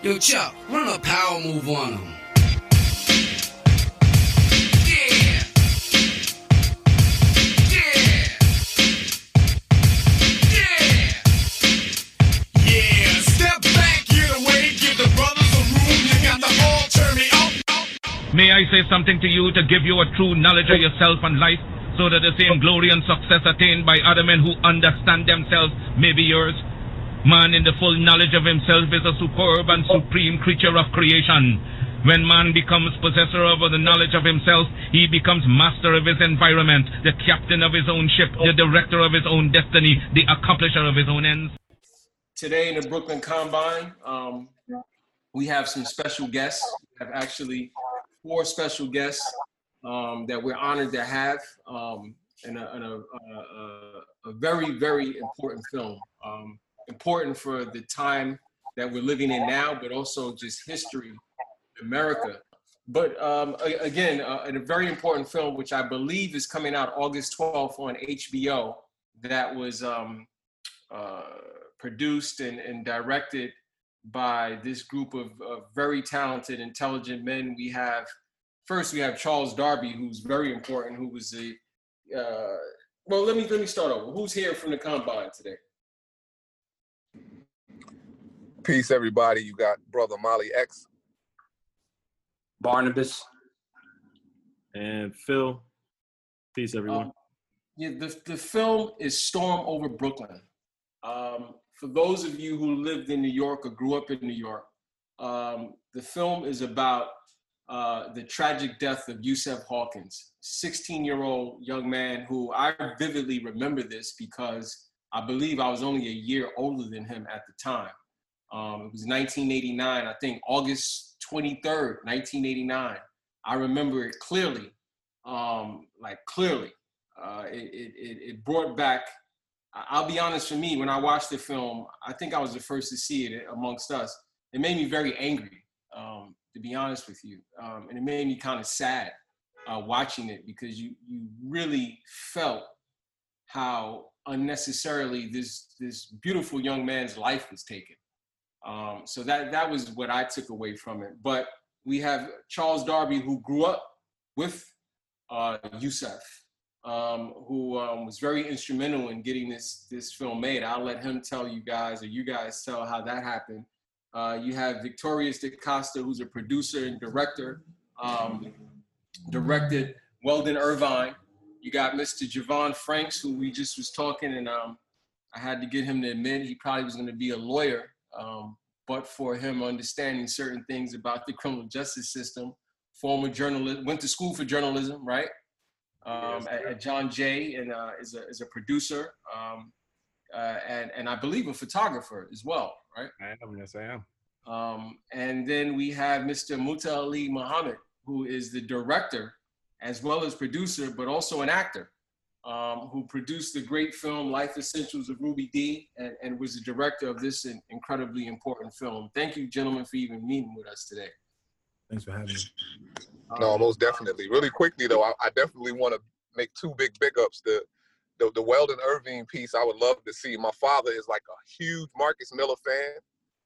Yo, Chuck, run a power move on him. Yeah. Yeah. Yeah. Yeah, step back, get away, give the brothers a room. You got the all turn me up. May I say something to you to give you a true knowledge of yourself and life, so that the same glory and success attained by other men who understand themselves may be yours? Man in the full knowledge of himself is a superb and supreme creature of creation. When man becomes possessor of the knowledge of himself, he becomes master of his environment, the captain of his own ship, the director of his own destiny, the accomplisher of his own ends. today in the Brooklyn Combine, um, we have some special guests. We have actually four special guests um, that we're honored to have um, in, a, in a, a, a- very, very important film. Um, important for the time that we're living in now, but also just history, America. But um, again, uh, a very important film, which I believe is coming out August 12th on HBO, that was um, uh, produced and, and directed by this group of, of very talented, intelligent men. We have first we have Charles Darby, who's very important, who was the uh, well. Let me let me start over. Who's here from the combine today? Peace, everybody. You got brother Molly X. Barnabas and Phil. Peace, everyone. Um, yeah, the, the film is Storm Over Brooklyn. Um, for those of you who lived in New York or grew up in New York, um, the film is about uh, the tragic death of Yusef Hawkins, 16 year old young man who I vividly remember this because I believe I was only a year older than him at the time. Um, it was 1989, I think August 23rd, 1989. I remember it clearly, um, like clearly. Uh, it, it, it brought back, I'll be honest for me, when I watched the film, I think I was the first to see it amongst us. It made me very angry, um, to be honest with you. Um, and it made me kind of sad uh, watching it because you, you really felt how unnecessarily this, this beautiful young man's life was taken. Um, so that, that was what I took away from it. But we have Charles Darby, who grew up with uh, Yusef, um, who um, was very instrumental in getting this this film made. I'll let him tell you guys, or you guys tell how that happened. Uh, you have Victorious DaCosta, who's a producer and director, um, directed Weldon Irvine. You got Mr. Javon Franks, who we just was talking, and um, I had to get him to admit he probably was going to be a lawyer, um, but for him understanding certain things about the criminal justice system. Former journalist, went to school for journalism, right? um, at, at John Jay and uh, is a is a producer um, uh, and and I believe a photographer as well, right? I am. Yes, I am. Um, and then we have Mr. Muta'Ali Muhammad, who is the director as well as producer, but also an actor, um, who produced the great film Life Essentials of Ruby Dee and, and was the director of this incredibly important film. Thank you, gentlemen, for even meeting with us today. Thanks for having me. No, Um, most definitely. Really quickly though, I, I definitely want to make two big big ups. The, the the Weldon Irvine piece, I would love to see. My father is like a huge Marcus Miller fan,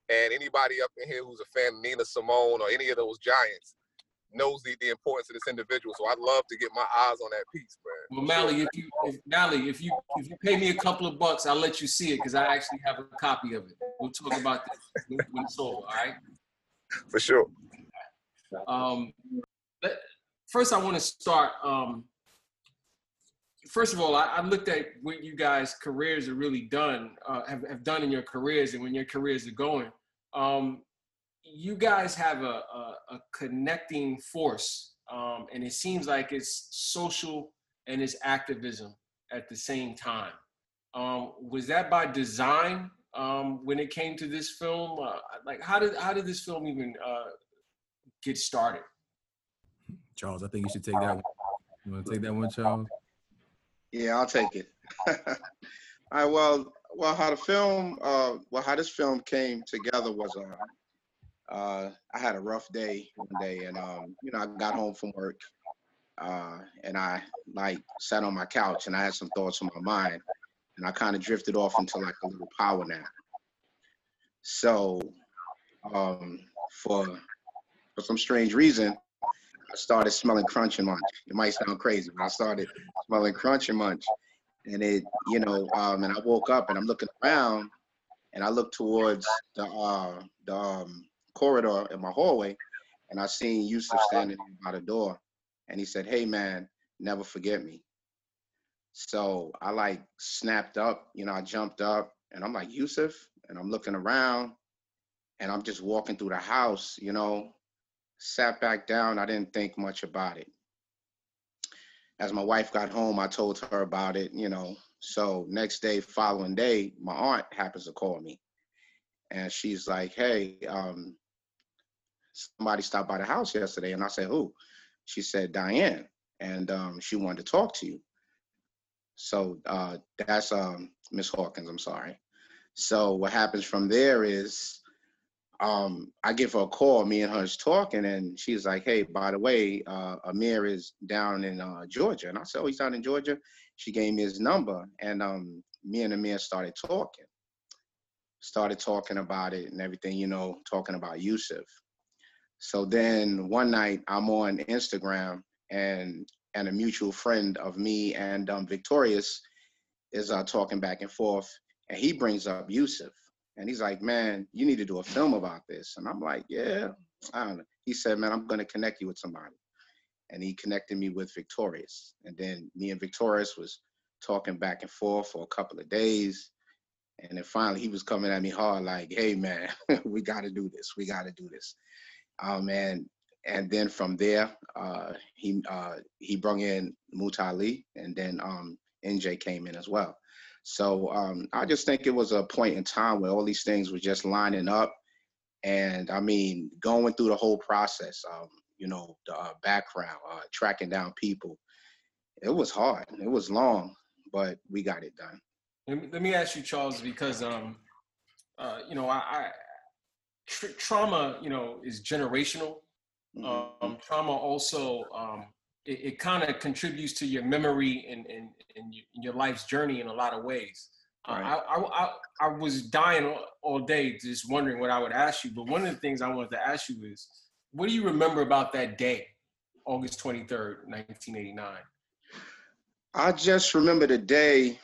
and anybody up in here who's a fan of Nina Simone or any of those giants knows the, the importance of this individual. So I'd love to get my eyes on that piece, man. Well, Mally, if you, if, Mally, if you if you pay me a couple of bucks, I'll let you see it because I actually have a copy of it. We'll talk about this when it's over. All right. For sure. Um, but first, I want to start. Um, first of all, I, I looked at what you guys' careers are really done, uh, have, have done in your careers, and when your careers are going. Um, you guys have a, a, a connecting force, um, and it seems like it's social and it's activism at the same time. Um, was that by design um, when it came to this film? Uh, like, how did how did this film even uh, get started? Charles, I think you should take that one. You want to take that one, Charles? Yeah, I'll take it. All right. Well, well, how the film, uh, well, how this film came together was, uh, uh, I had a rough day one day, and um, you know, I got home from work, uh, and I like sat on my couch, and I had some thoughts on my mind, and I kind of drifted off into like a little power nap. So, um, for for some strange reason, I started smelling crunch and munch. It might sound crazy, but I started smelling crunch and munch, and it, you know, um, and I woke up and I'm looking around, and I look towards the uh, the um, corridor in my hallway, and I seen Yusuf standing by the door, and he said, "Hey man, never forget me." So I like snapped up, you know, I jumped up, and I'm like Yusuf, and I'm looking around, and I'm just walking through the house, you know, sat back down. I didn't think much about it. As my wife got home, I told her about it, you know. So next day, following day, my aunt happens to call me, and she's like, "Hey, um, somebody stopped by the house yesterday," and I said, "Who?" She said, "Diane," and um, she wanted to talk to you. So uh, that's um, Miss Hawkins. I'm sorry. So what happens from there is um, I give her a call. Me and her is talking, and she's like, "Hey, by the way, uh, Amir is down in uh, Georgia." And I said, "Oh, he's down in Georgia." She gave me his number, and um, me and Amir started talking. Started talking about it and everything, you know, talking about Yusuf. So then one night I'm on Instagram, and and a mutual friend of me and um, Victorious is uh, talking back and forth, and he brings up Yusuf. And he's like, man, you need to do a film about this. And I'm like, yeah, I don't know. He said, man, I'm to connect you with somebody. And he connected me with Victorious. And then me and Victorious was talking back and forth for a couple of days. And then finally he was coming at me hard, like, hey, man, we got to do this. We got to do this. Um, and, and then from there, uh, he uh, he brought in Muta'Ali, and then um, NJ came in as well. So um, I just think it was a point in time where all these things were just lining up. And I mean, going through the whole process, um, you know, the uh, background, uh, tracking down people, it was hard. It was long, but we got it done. Let me, ask you, Charles, because um, uh, you know, I, I tr- trauma, you know, is generational. Mm-hmm. Um, trauma also um, it, it kind of contributes to your memory and and, and your, life's journey in a lot of ways. Uh, Right. I, I, I I was dying all, all day just wondering what I would ask you, but one of the things I wanted to ask you is, what do you remember about that day, August twenty third, nineteen eighty nine? I just remember the day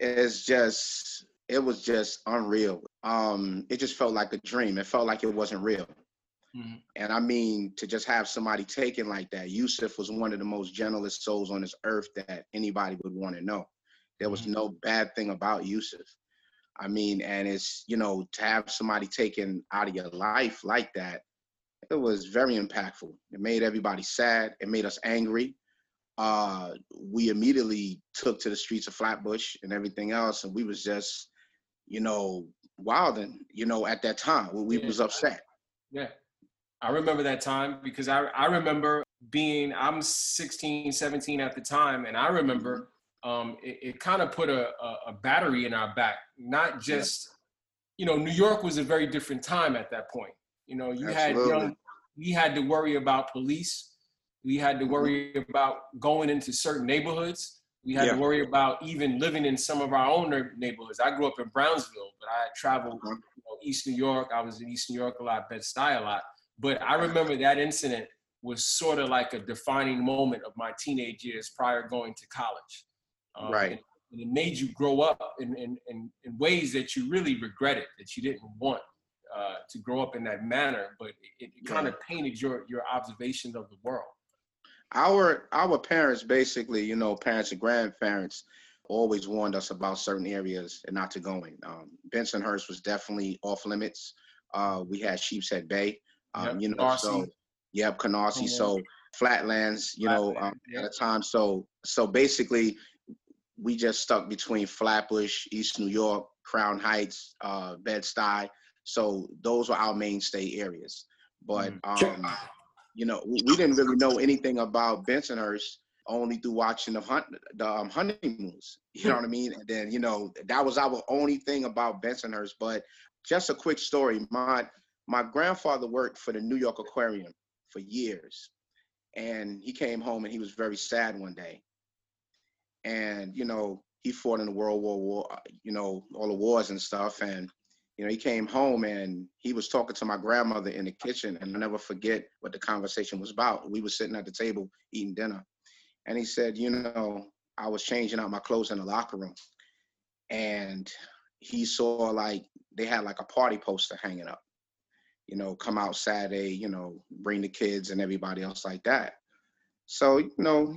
as just it was just unreal. Um, it just felt like a dream. It felt like it wasn't real. Mhm. And I mean, to just have somebody taken like that, Yusuf was one of the most gentlest souls on this earth that anybody would want to know. There was no bad thing about Yusuf. I mean, and it's, you know, to have somebody taken out of your life like that, it was very impactful. It made everybody sad. It made us angry. Uh, we immediately took to the streets of Flatbush and everything else, and we was just, you know, wilding, you know, at that time. We, we Yeah. was upset. Yeah. I remember that time because I, I remember being, I'm 16, 17 at the time, and I remember um, it, it kind of put a, a, a battery in our back. Not just, you know, New York was a very different time at that point. You know, you had young, we had to worry about police. We had to worry about going into certain neighborhoods. We had Yeah. to worry about even living in some of our own neighborhoods. I grew up in Brownsville, but I traveled Mhm. you know, East New York. I was in East New York a lot, Bed-Stuy a lot. But I remember that incident was sort of like a defining moment of my teenage years prior going to college. Um, Right. And, and it made you grow up in, in, in, in ways that you really regretted, that you didn't want uh, to grow up in that manner. But it, it kind of painted your, your observation of the world. Our our parents basically you know parents and grandparents always warned us about certain areas and not to go in. Um, bensonhurst was definitely off limits. Uh, we had sheepshead bay um, Yep, you know Canarsie. so yep canarsie. So flatlands you know um, Flatland, yeah. at a time. So so basically we just stuck between flatbush east new york crown heights uh, bed-stuy. So those were our mainstay areas. But um, you know, we, we didn't really know anything about Bensonhurst only through watching the hunt, the um, honeymoons. You know what I mean? And then, you know, that was our only thing about Bensonhurst. But just a quick story. My my grandfather worked for the New York Aquarium for years, and he came home and he was very sad one day. And you know, he fought in the World War War, uh, you know, all the wars and stuff, and you know, he came home and he was talking to my grandmother in the kitchen, and I'll never forget what the conversation was about. We were sitting at the table eating dinner, and he said, you know, I was changing out my clothes in the locker room, and he saw like they had like a party poster hanging up, you know, come out Saturday, you know, bring the kids and everybody else like that. So, you know,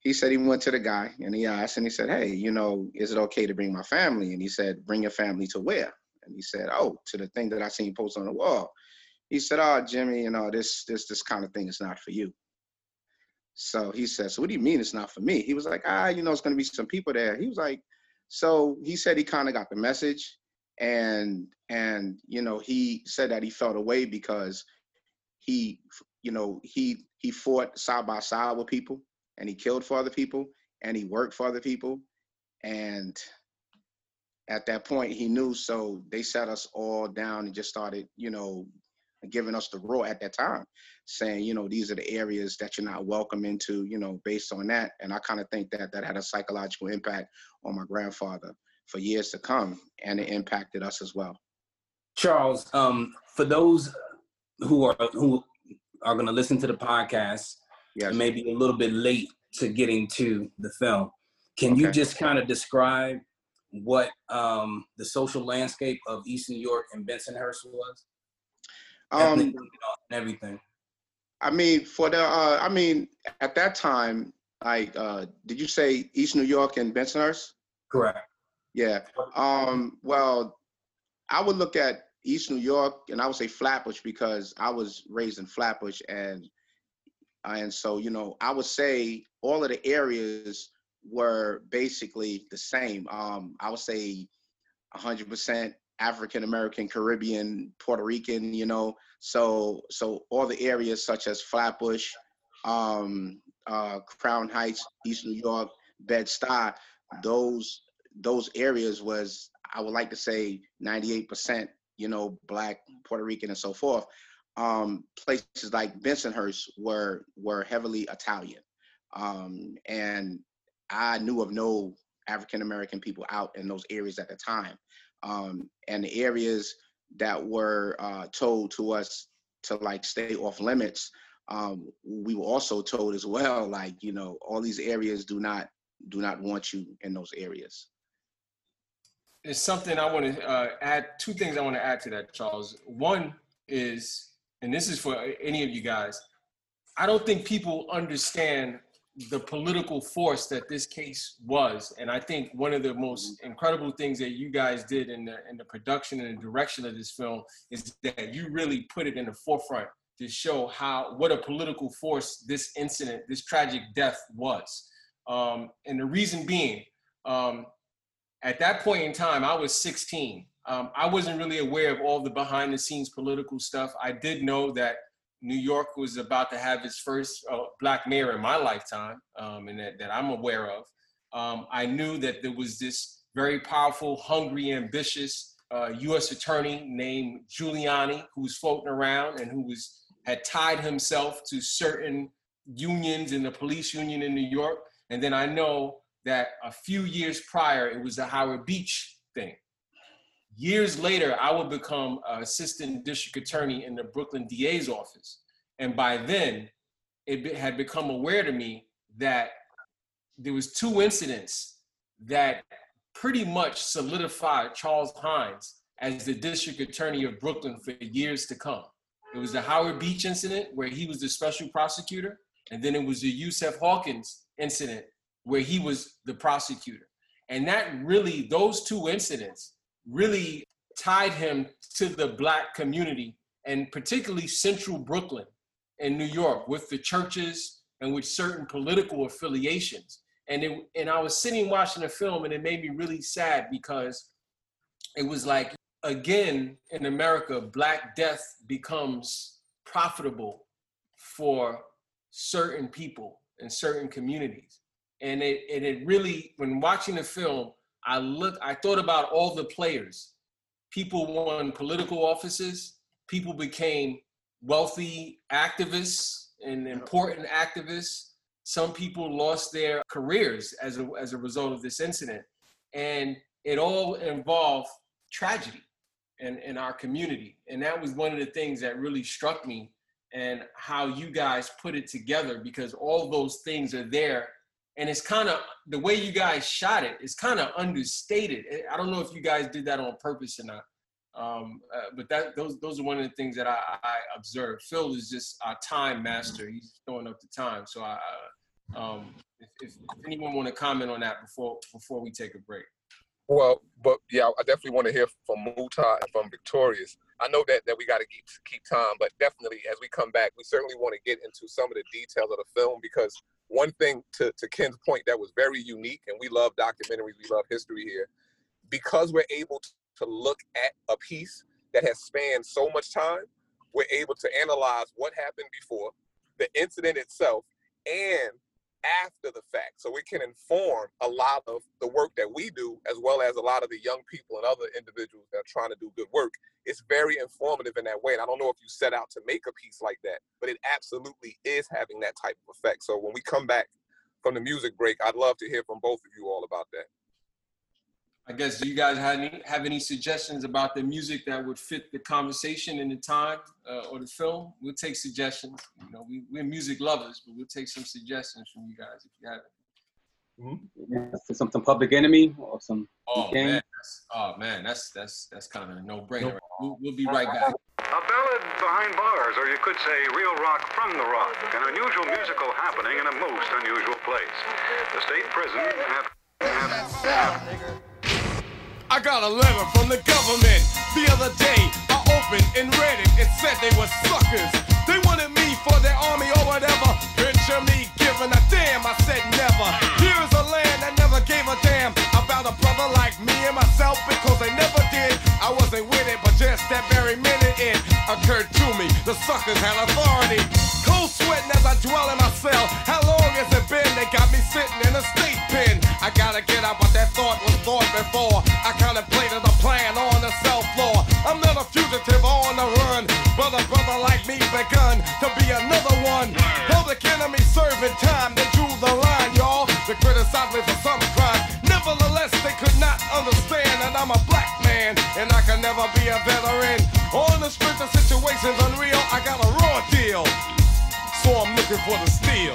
he said he went to the guy and he asked and he said, Hey, you know, is it okay to bring my family? And he said, Bring your family to where? And he said, Oh, to the thing that I seen posted on the wall. He said, Oh, Jimmy, you know, this this this kind of thing is not for you. So he said, So what do you mean it's not for me? He was like, Ah, you know, it's gonna be some people there. He was like, so he said he kind of got the message and and you know he said that he felt away because he you know he he fought side by side with people and he killed for other people and he worked for other people and at that point he knew so they sat us all down and just started you know giving us the raw at that time saying you know these are the areas that you're not welcome into you know based on that. And i kind of think that that had a psychological impact on my grandfather for years to come and it impacted us as well. Charles, um, for those who are who are going to listen to the podcast yes. maybe a little bit late to getting to the film, can you just kind of describe what um, the social landscape of East New York and Bensonhurst was? um Ethnic, you know, and everything. i mean for the uh i mean at that time like uh did you say east new york and bensonhurst Correct. Yeah. Um, well, I would look at East New York and I would say Flatbush because I was raised in Flatbush and and so you know I would say all of the areas were basically the same. Um, I would say 100% African American, Caribbean, Puerto Rican. You know, so so all the areas such as Flatbush, um, uh, Crown Heights, East New York, Bed Stuy, those those areas was I would like to say 98%, you know, black, Puerto Rican, and so forth. Um, places like Bensonhurst were were heavily Italian, um, and I knew of no African American people out in those areas at the time. Um, and the areas that were uh, told to us to like stay off limits, um, we were also told as well, like you know, all these areas do not do not want you in those areas. There's something I want to uh, add. Two things I want to add to that, Charles. One is, and this is for any of you guys. I don't think people understand the political force that this case was, and I think one of the most incredible things that you guys did in the in the production and the direction of this film is that you really put it in the forefront to show how what a political force this incident, this tragic death was. Um, and the reason being, um, at that point in time, I was 16. Um, I wasn't really aware of all the behind the scenes political stuff. I did know that New York was about to have its first uh, black mayor in my lifetime, um, and that, that I'm aware of. Um, I knew that there was this very powerful, hungry, ambitious uh, U.S. attorney named Giuliani who was floating around and who was had tied himself to certain unions in the police union in New York. And then I know that a few years prior, it was the Howard Beach thing. Years later, I would become an assistant district attorney in the Brooklyn DA's office. And by then, it had become aware to me that there was two incidents that pretty much solidified Charles Hynes as the district attorney of Brooklyn for years to come. It was the Howard Beach incident where he was the special prosecutor, and then it was the Yusef Hawkins incident where he was the prosecutor. And that really, those two incidents really tied him to the black community and particularly central Brooklyn in New York with the churches and with certain political affiliations. And it, and I was sitting watching the film and it made me really sad because it was like again in America, black death becomes profitable for certain people and certain communities. And it and it really when watching the film, I look I thought about all the players. People won political offices, people became wealthy activists and important activists. Some people lost their careers as a, as a result of this incident. And it all involved tragedy. in, in our community. And that was one of the things that really struck me and how you guys put it together because all those things are there. And it's kind of the way you guys shot it is kind of understated. I don't know if you guys did that on purpose or not. Um, uh, but that those those are one of the things that I, I observed. Phil is just a time master. He's throwing up the time. So I, um, if, if anyone want to comment on that before before we take a break. Well, but yeah, I definitely want to hear from Muta and from Victorious. I know that, that we got to keep keep time, but definitely as we come back, we certainly want to get into some of the details of the film because one thing to, to Ken's point that was very unique, and we love documentaries, we love history here, because we're able to look at a piece that has spanned so much time, we're able to analyze what happened before, the incident itself, and after the fact. So we can inform a lot of the work that we do, as well as a lot of the young people and other individuals that are trying to do good work. It's very informative in that way. And I don't know if you set out to make a piece like that, but it absolutely is having that type of effect. So when we come back from the music break, I'd love to hear from both of you all about that. I guess do you guys have any have any suggestions about the music that would fit the conversation and the time uh, or the film? We'll take suggestions. You know, we, we're music lovers, but we'll take some suggestions from you guys if you have it. Yeah, some, some Public Enemy or some. Oh Gang. man, that's, oh man, that's that's that's kind of a no brainer. We'll, we'll be right back. A ballad behind bars, or you could say real rock from the rock, an unusual musical happening in a most unusual place. The state prison have, have, have I got a letter from the government the other day. I opened and read it. It said they were suckers. They wanted me for their army or whatever. Picture me giving a damn. I said never. Here's a land that never gave a damn about a brother like me and myself because they never did. I wasn't with it, but just that very minute it occurred to me. The suckers had authority. Cold sweating as I dwell in my cell. How long has it been? They got me sitting in a state pen. I gotta get out, but that thought was thought before. I contemplated a plan on the cell floor. I'm not a fugitive on the run, but a brother like me begun to be another one. Public enemy serving time, they drew the line, y'all. They criticized me for some crime. Nevertheless, they could not understand that I'm a black man and I can never be a veteran. On the strength of situations unreal, I got a raw deal. So I'm looking for the steel.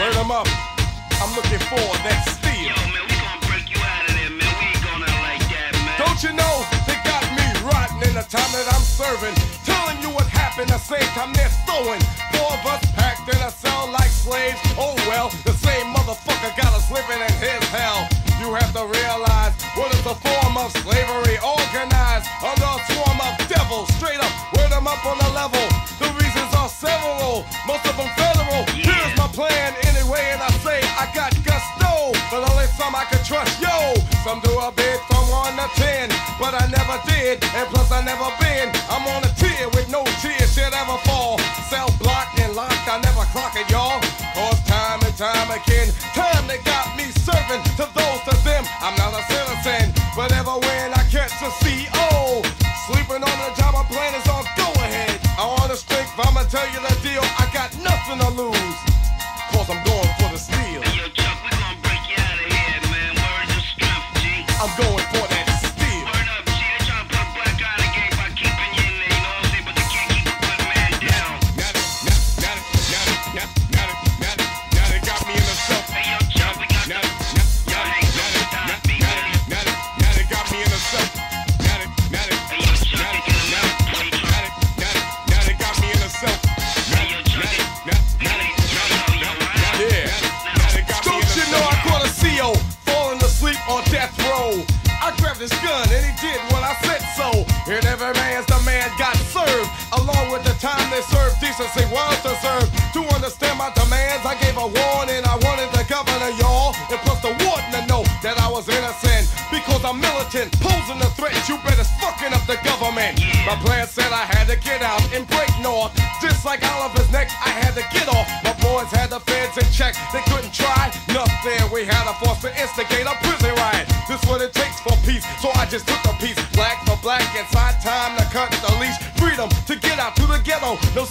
Word 'em up. I'm looking for that steel. Don't you know they got me rotten in the time that I'm serving? Telling you what happened the same time they're throwing. Four of us packed in a cell like slaves. Oh well, the same motherfucker got us living in his hell. You have to realize what is the form of slavery organized under a swarm of devils. Straight up, word 'em up on the level. The reasons are several, most of them federal. Here's my plan anyway, and I say I got I can trust, yo. Some do a bid from one to ten, but I never did, and plus I never been. I'm on a tier with no tears should ever fall. Cell blocked and locked, I never clock it, y'all. Cause time and time again, time they got me serving to those to them. I'm not a citizen, My plan said I had to get out and break north. Just like Oliver's neck, I had to get off. My boys had the feds in check. They couldn't try nothing. We had a force to instigate a prison riot. This what it takes for peace. So I just took the piece. Black for black. It's our time to cut the leash. Freedom to get out to the ghetto. No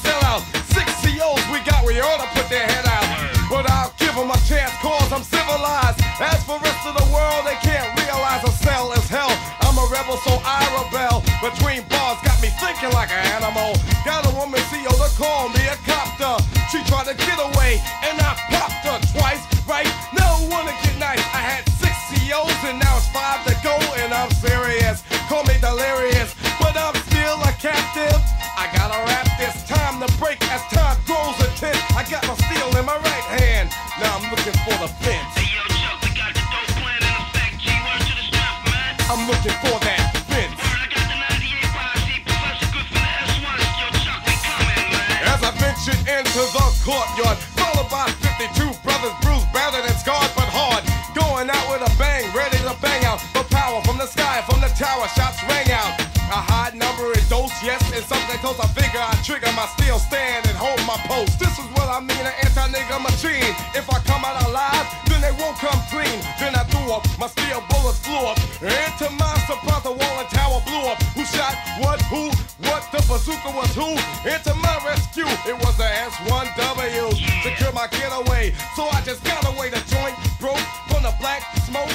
My steel bullets flew up. Into my surprise, the wall and tower blew up. Who shot what, who, what, the bazooka was who? Into my rescue, it was the S1W. Secure my getaway, so I just got away. The joint broke from the black smoke.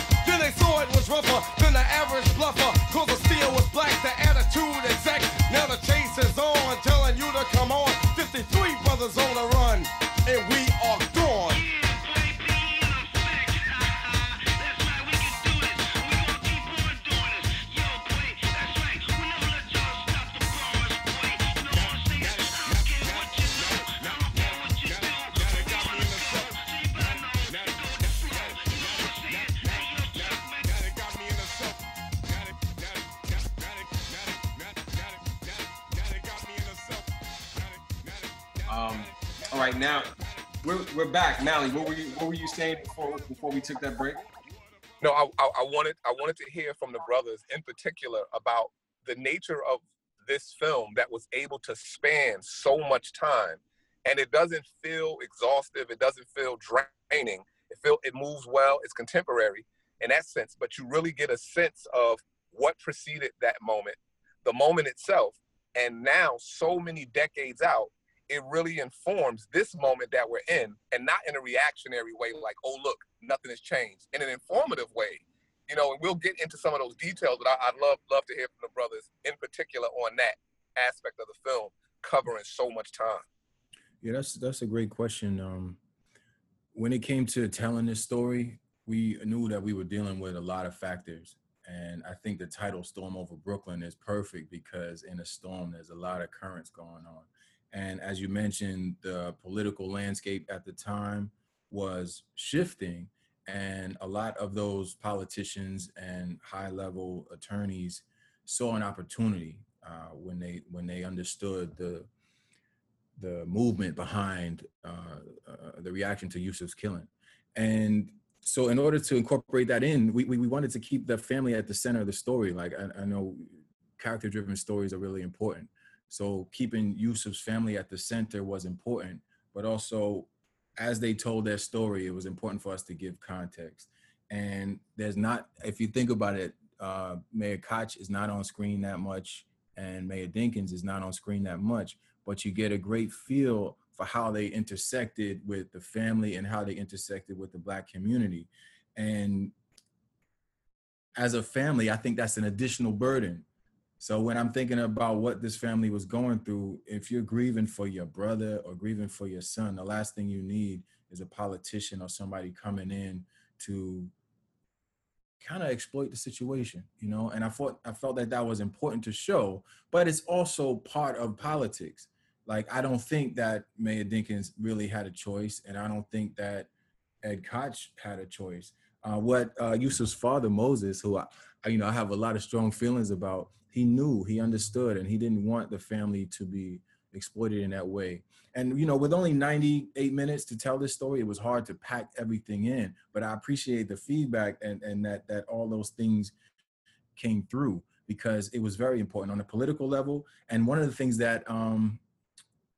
You saying before before we took that break? No, I, I, I wanted I wanted to hear from the brothers in particular about the nature of this film that was able to span so much time, and it doesn't feel exhaustive. It doesn't feel draining. It feel it moves well. It's contemporary in that sense, but you really get a sense of what preceded that moment, the moment itself, and now so many decades out, it really informs this moment that we're in, and not in a reactionary way, like, oh look, nothing has changed, in an informative way. You know, and we'll get into some of those details, but I, I'd love love to hear from the brothers in particular on that aspect of the film, covering so much time. Yeah, that's that's a great question. Um, when it came to telling this story, we knew that we were dealing with a lot of factors, and I think the title "Storm Over Brooklyn" is perfect because in a storm, there's a lot of currents going on. And as you mentioned, the political landscape at the time was shifting, and a lot of those politicians and high-level attorneys saw an opportunity uh, when they when they understood the the movement behind uh, uh, the reaction to Yusuf's killing. And so, in order to incorporate that in, we, we, we wanted to keep the family at the center of the story. Like, I, I know character driven stories are really important. So, keeping Yusuf's family at the center was important, but also as they told their story, it was important for us to give context. And there's not, if you think about it, uh, Mayor Koch is not on screen that much, and Mayor Dinkins is not on screen that much, but you get a great feel for how they intersected with the family and how they intersected with the Black community. And as a family, I think that's an additional burden. So when I'm thinking about what this family was going through, if you're grieving for your brother or grieving for your son, the last thing you need is a politician or somebody coming in to kind of exploit the situation, you know. And I thought I felt that that was important to show, but it's also part of politics. Like I don't think that Mayor Dinkins really had a choice, and I don't think that Ed Koch had a choice. Uh, what uh, Yusuf's father Moses, who I, I, you know, I have a lot of strong feelings about, he knew, he understood, and he didn't want the family to be exploited in that way. And you know, with only 98 minutes to tell this story, it was hard to pack everything in. But I appreciate the feedback and and that that all those things came through because it was very important on a political level. And one of the things that um,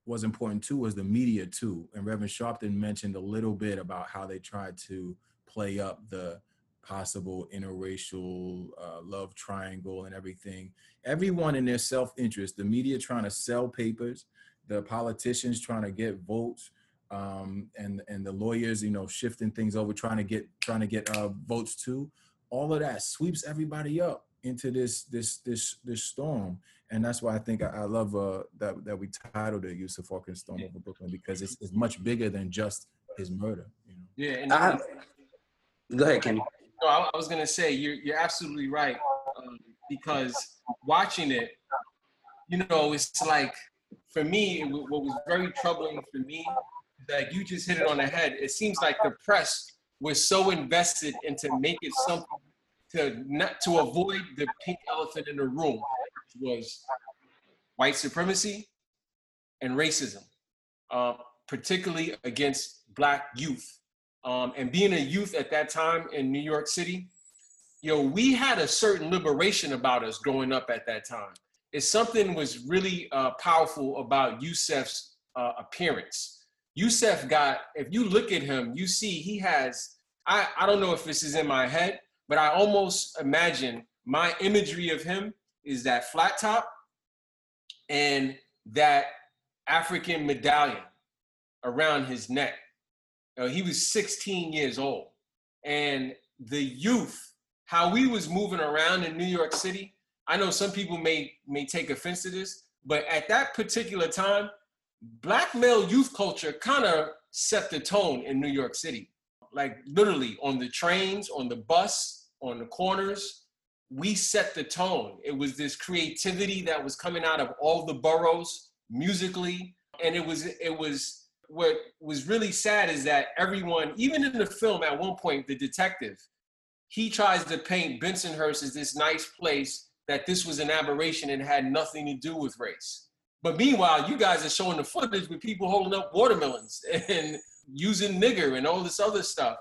was important too was the media too. And Reverend Sharpton mentioned a little bit about how they tried to play up the possible interracial uh, love triangle and everything. Everyone in their self-interest, the media trying to sell papers, the politicians trying to get votes, um, and and the lawyers, you know, shifting things over, trying to get trying to get uh, votes too. All of that sweeps everybody up, into this this this this storm and that's why i think i, I love uh that that we titled it "Use yusuf Hawkins storm over brooklyn because it's, it's much bigger than just his murder you know Yeah, and I, go ahead, Kenny. No, I, I was gonna say you're you're absolutely right um, because watching it, you know, it's like for me, it, what was very troubling for me, like you just hit it on the head. It seems like the press was so invested into make it something to not to avoid the pink elephant in the room, which was white supremacy and racism, uh, particularly against black youth. Um, and being a youth at that time in New York City, you know, we had a certain liberation about us growing up at that time. It's something was really uh, powerful about Yusef's uh, appearance. Yusef got, if you look at him, you see he has, I, I don't know if this is in my head, but I almost imagine my imagery of him is that flat top and that African medallion around his neck. He was 16 years old. And the youth, how we was moving around in New York City, I know some people may may take offense to this, but at that particular time, black male youth culture kind of set the tone in New York City. Like literally on the trains, on the bus, on the corners, we set the tone. It was this creativity that was coming out of all the boroughs musically, and it was it was what was really sad is that everyone, even in the film, at one point, the detective, he tries to paint Bensonhurst as this nice place that this was an aberration and had nothing to do with race. But meanwhile, you guys are showing the footage with people holding up watermelons and using nigger and all this other stuff.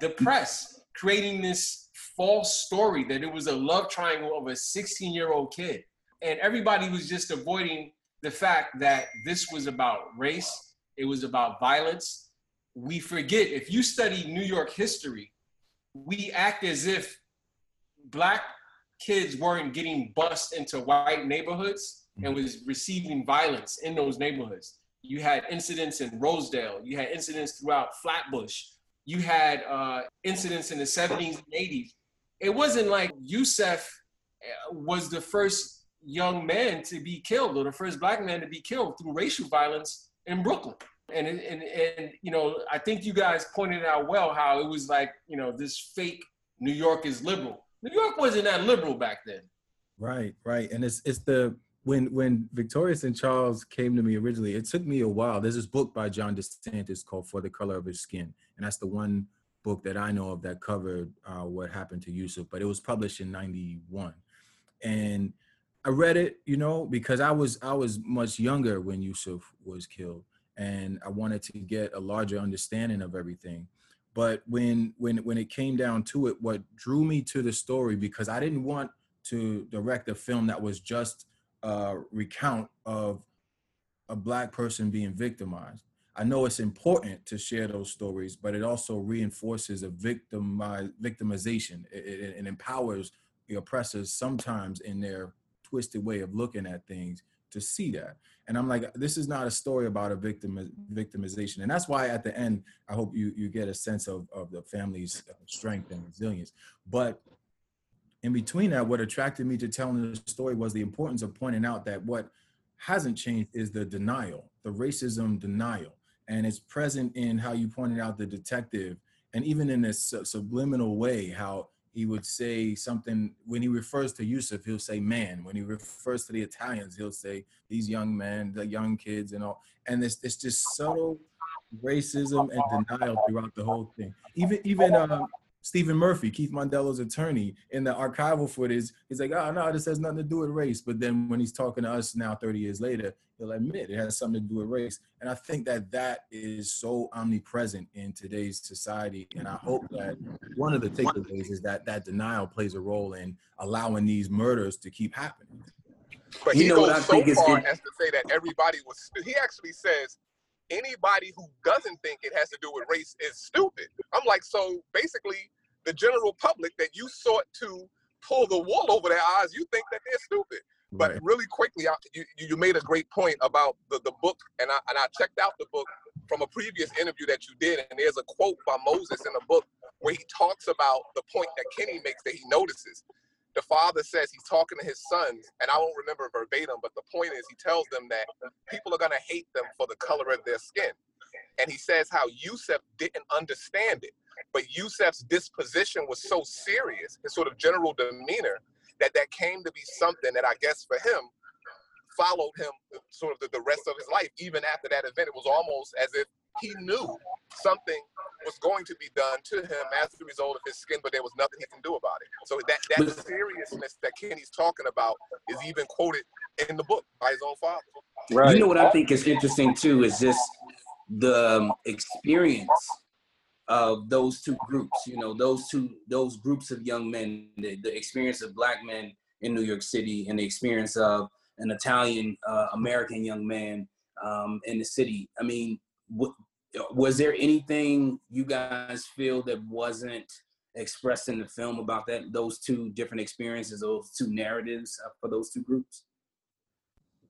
The press creating this false story that it was a love triangle of a 16 year old kid. And everybody was just avoiding the fact that this was about race, it was about violence. We forget, if you study New York history, we act as if black kids weren't getting bussed into white neighborhoods and was receiving violence in those neighborhoods. You had incidents in Rosedale. You had incidents throughout Flatbush. You had uh, incidents in the 70s and 80s. It wasn't like Yusef uh, was the first young man to be killed or the first black man to be killed through racial violence in Brooklyn. And, and, and, you know, I think you guys pointed out well how it was like, you know, this fake New York is liberal. New York wasn't that liberal back then. Right, right. And it's it's the when when Victoria St. Charles came to me originally, it took me a while. There's this book by John DeSantis called For the Color of His Skin. And that's the one book that I know of that covered uh, what happened to Yusuf, but it was published in 91. And I read it, you know, because I was I was much younger when Yusuf was killed and I wanted to get a larger understanding of everything. But when when when it came down to it, what drew me to the story because I didn't want to direct a film that was just a recount of a black person being victimized. I know it's important to share those stories, but it also reinforces a victimi- victimization. It, it, it empowers the oppressors sometimes in their twisted way of looking at things to see that. And I'm like, this is not a story about a victim victimization. And that's why at the end, I hope you you get a sense of, of the family's uh, strength and resilience. But in between that, what attracted me to telling the story was the importance of pointing out that what hasn't changed is the denial, the racism denial. And it's present in how you pointed out the detective, and even in this subliminal way, how he would say something when he refers to Yusuf, he'll say man. When he refers to the Italians, he'll say these young men, the young kids, and all. And it's it's just subtle racism and denial throughout the whole thing. Even even um, Stephen Murphy, Keith Mondello's attorney, in the archival footage, he's like, ah, oh no, this has nothing to do with race. But then when he's talking to us now, 30 years later, he'll admit it has something to do with race. And I think that that is so omnipresent in today's society. And I hope that one of the takeaways is that that denial plays a role in allowing these murders to keep happening. But You he know what goes so far as to say that everybody was, he actually says anybody who doesn't think it has to do with race is stupid. I'm like, so basically, the general public that you sought to pull the wool over their eyes, you think that they're stupid. But Right. really quickly, I- you, you made a great point about the, the book, and I, and I checked out the book from a previous interview that you did, and there's a quote by Moses in the book where he talks about the point that Kenny makes that he notices. The father says he's talking to his sons, and I won't remember verbatim, but the point is he tells them that people are gonna hate them for the color of their skin. And he says how Yusef didn't understand it. But Yusef's disposition was so serious, his sort of general demeanor, that that came to be something that I guess for him followed him sort of the, the rest of his life. Even after that event, it was almost as if he knew something was going to be done to him as a result of his skin, but there was nothing he can do about it. So that that seriousness that Kenny's talking about is even quoted in the book by his own father. You know what I think is interesting too is just the um, experience of those two groups. You know, those two those groups of young men, the, the experience of black men in New York City, and the experience of an Italian uh, American young man um, in the city. I mean, w- was there anything you guys feel that wasn't expressed in the film about that those two different experiences, those two narratives for those two groups?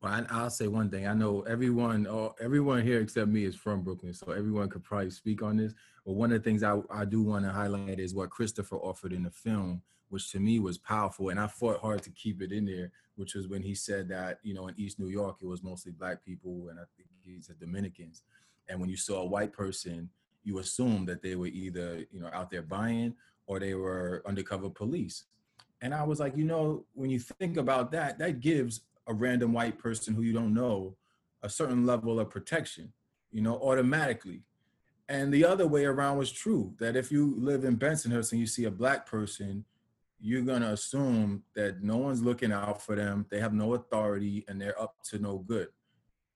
Well, I, I'll say one thing. I know everyone, everyone here except me is from Brooklyn, so everyone could probably speak on this. But one of the things I, I do want to highlight is what Christopher offered in the film, which to me was powerful, and I fought hard to keep it in there. Which was when he said that you know in East New York it was mostly black people, and I think he said Dominicans. And when you saw a white person, you assumed that they were either you know out there buying or they were undercover police. And I was like, you know, when you think about that, that gives a random white person who you don't know a certain level of protection, you know, automatically. And the other way around was true that if you live in Bensonhurst and you see a black person, you're gonna assume that no one's looking out for them, they have no authority, and they're up to no good.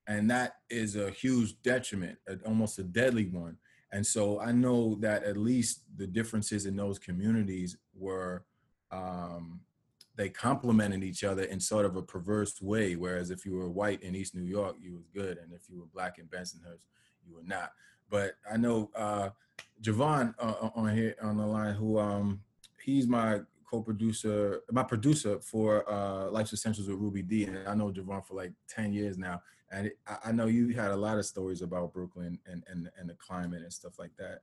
And that is a huge detriment, almost a deadly one. And so I know that at least the differences in those communities were um, they complemented each other in sort of a perverse way. Whereas if you were white in East New York, you was good, and if you were black in Bensonhurst, you were not. But I know uh, Javon uh, on here on the line, who um, he's my co-producer, my producer for uh, Life's Essentials with Ruby Dee, and I know Javon for like ten years now, and I know you had a lot of stories about Brooklyn and and and the climate and stuff like that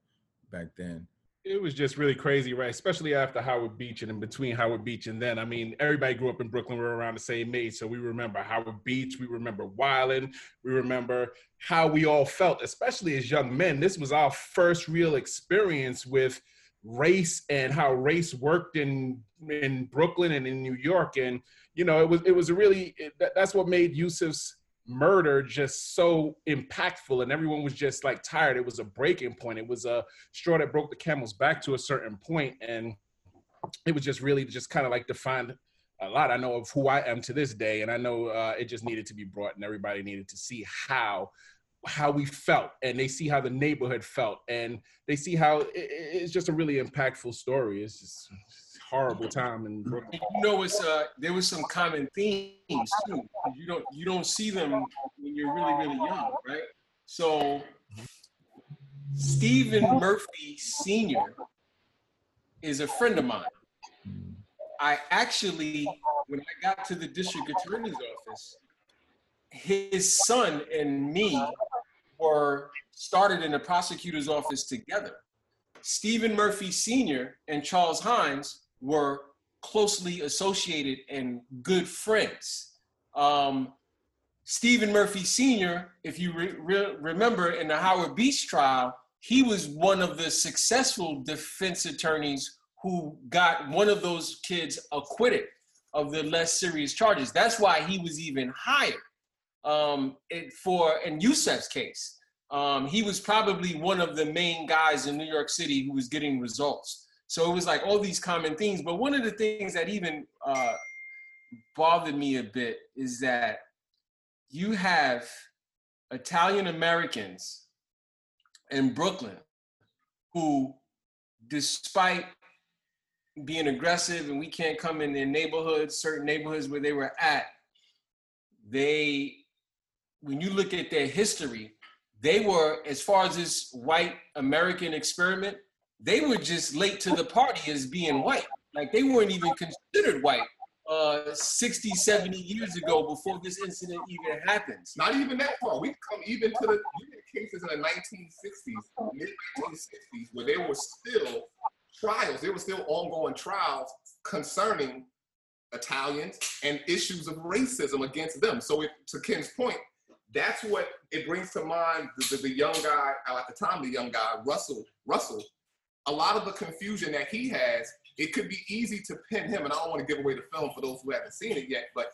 back then it was just really crazy, right? Especially after Howard Beach and in between Howard Beach and then. I mean, everybody grew up in Brooklyn. We were around the same age, so we remember Howard Beach. We remember Weiland. We remember how we all felt, especially as young men. This was our first real experience with race and how race worked in in Brooklyn and in New York. And you know, it was it was a really it, that's what made Yusuf's murder just so impactful and everyone was just like tired. It was a breaking point. It was a straw that broke the camel's back to a certain point and it was just really just kind of like defined a lot. I know of who i am to this day and i know uh, it just needed to be brought and everybody needed to see how how we felt and they see how the neighborhood felt and they see how it, it's just a really impactful story. It's just horrible time in Brooklyn. You know, it's uh, there was some common themes too. You don't you don't see them when you're really really young, right? So Stephen Murphy Sr. is a friend of mine. I actually, when I got to the district attorney's office, his son and me were started in the prosecutor's office together. Stephen Murphy Sr. and Charles Hynes were closely associated and good friends. Um, Stephen Murphy Sr., if you re- re- remember in the Howard Beach trial, he was one of the successful defense attorneys who got one of those kids acquitted of the less serious charges. That's why he was even hired um, it, for in Yusuf's case. Um, he was probably one of the main guys in New York City who was getting results. So it was like all these common themes. But one of the things that even uh, bothered me a bit is that you have Italian Americans in Brooklyn who, despite being aggressive and we can't come in their neighborhoods, certain neighborhoods where they were at, they, when you look at their history, they were, as far as this white American experiment, they were just late to the party as being white. Like they weren't even considered white uh, 60, 70 years ago before this incident even happens. Not even that far. We've come even to the cases in the 1960s, mid 1960s, where there were still trials. There were still ongoing trials concerning Italians and issues of racism against them. So, it, to Ken's point, that's what it brings to mind. The, the, the young guy, at the time, the young guy Russell, Russell. A lot of the confusion that he has, it could be easy to pin him. And I don't want to give away the film for those who haven't seen it yet, but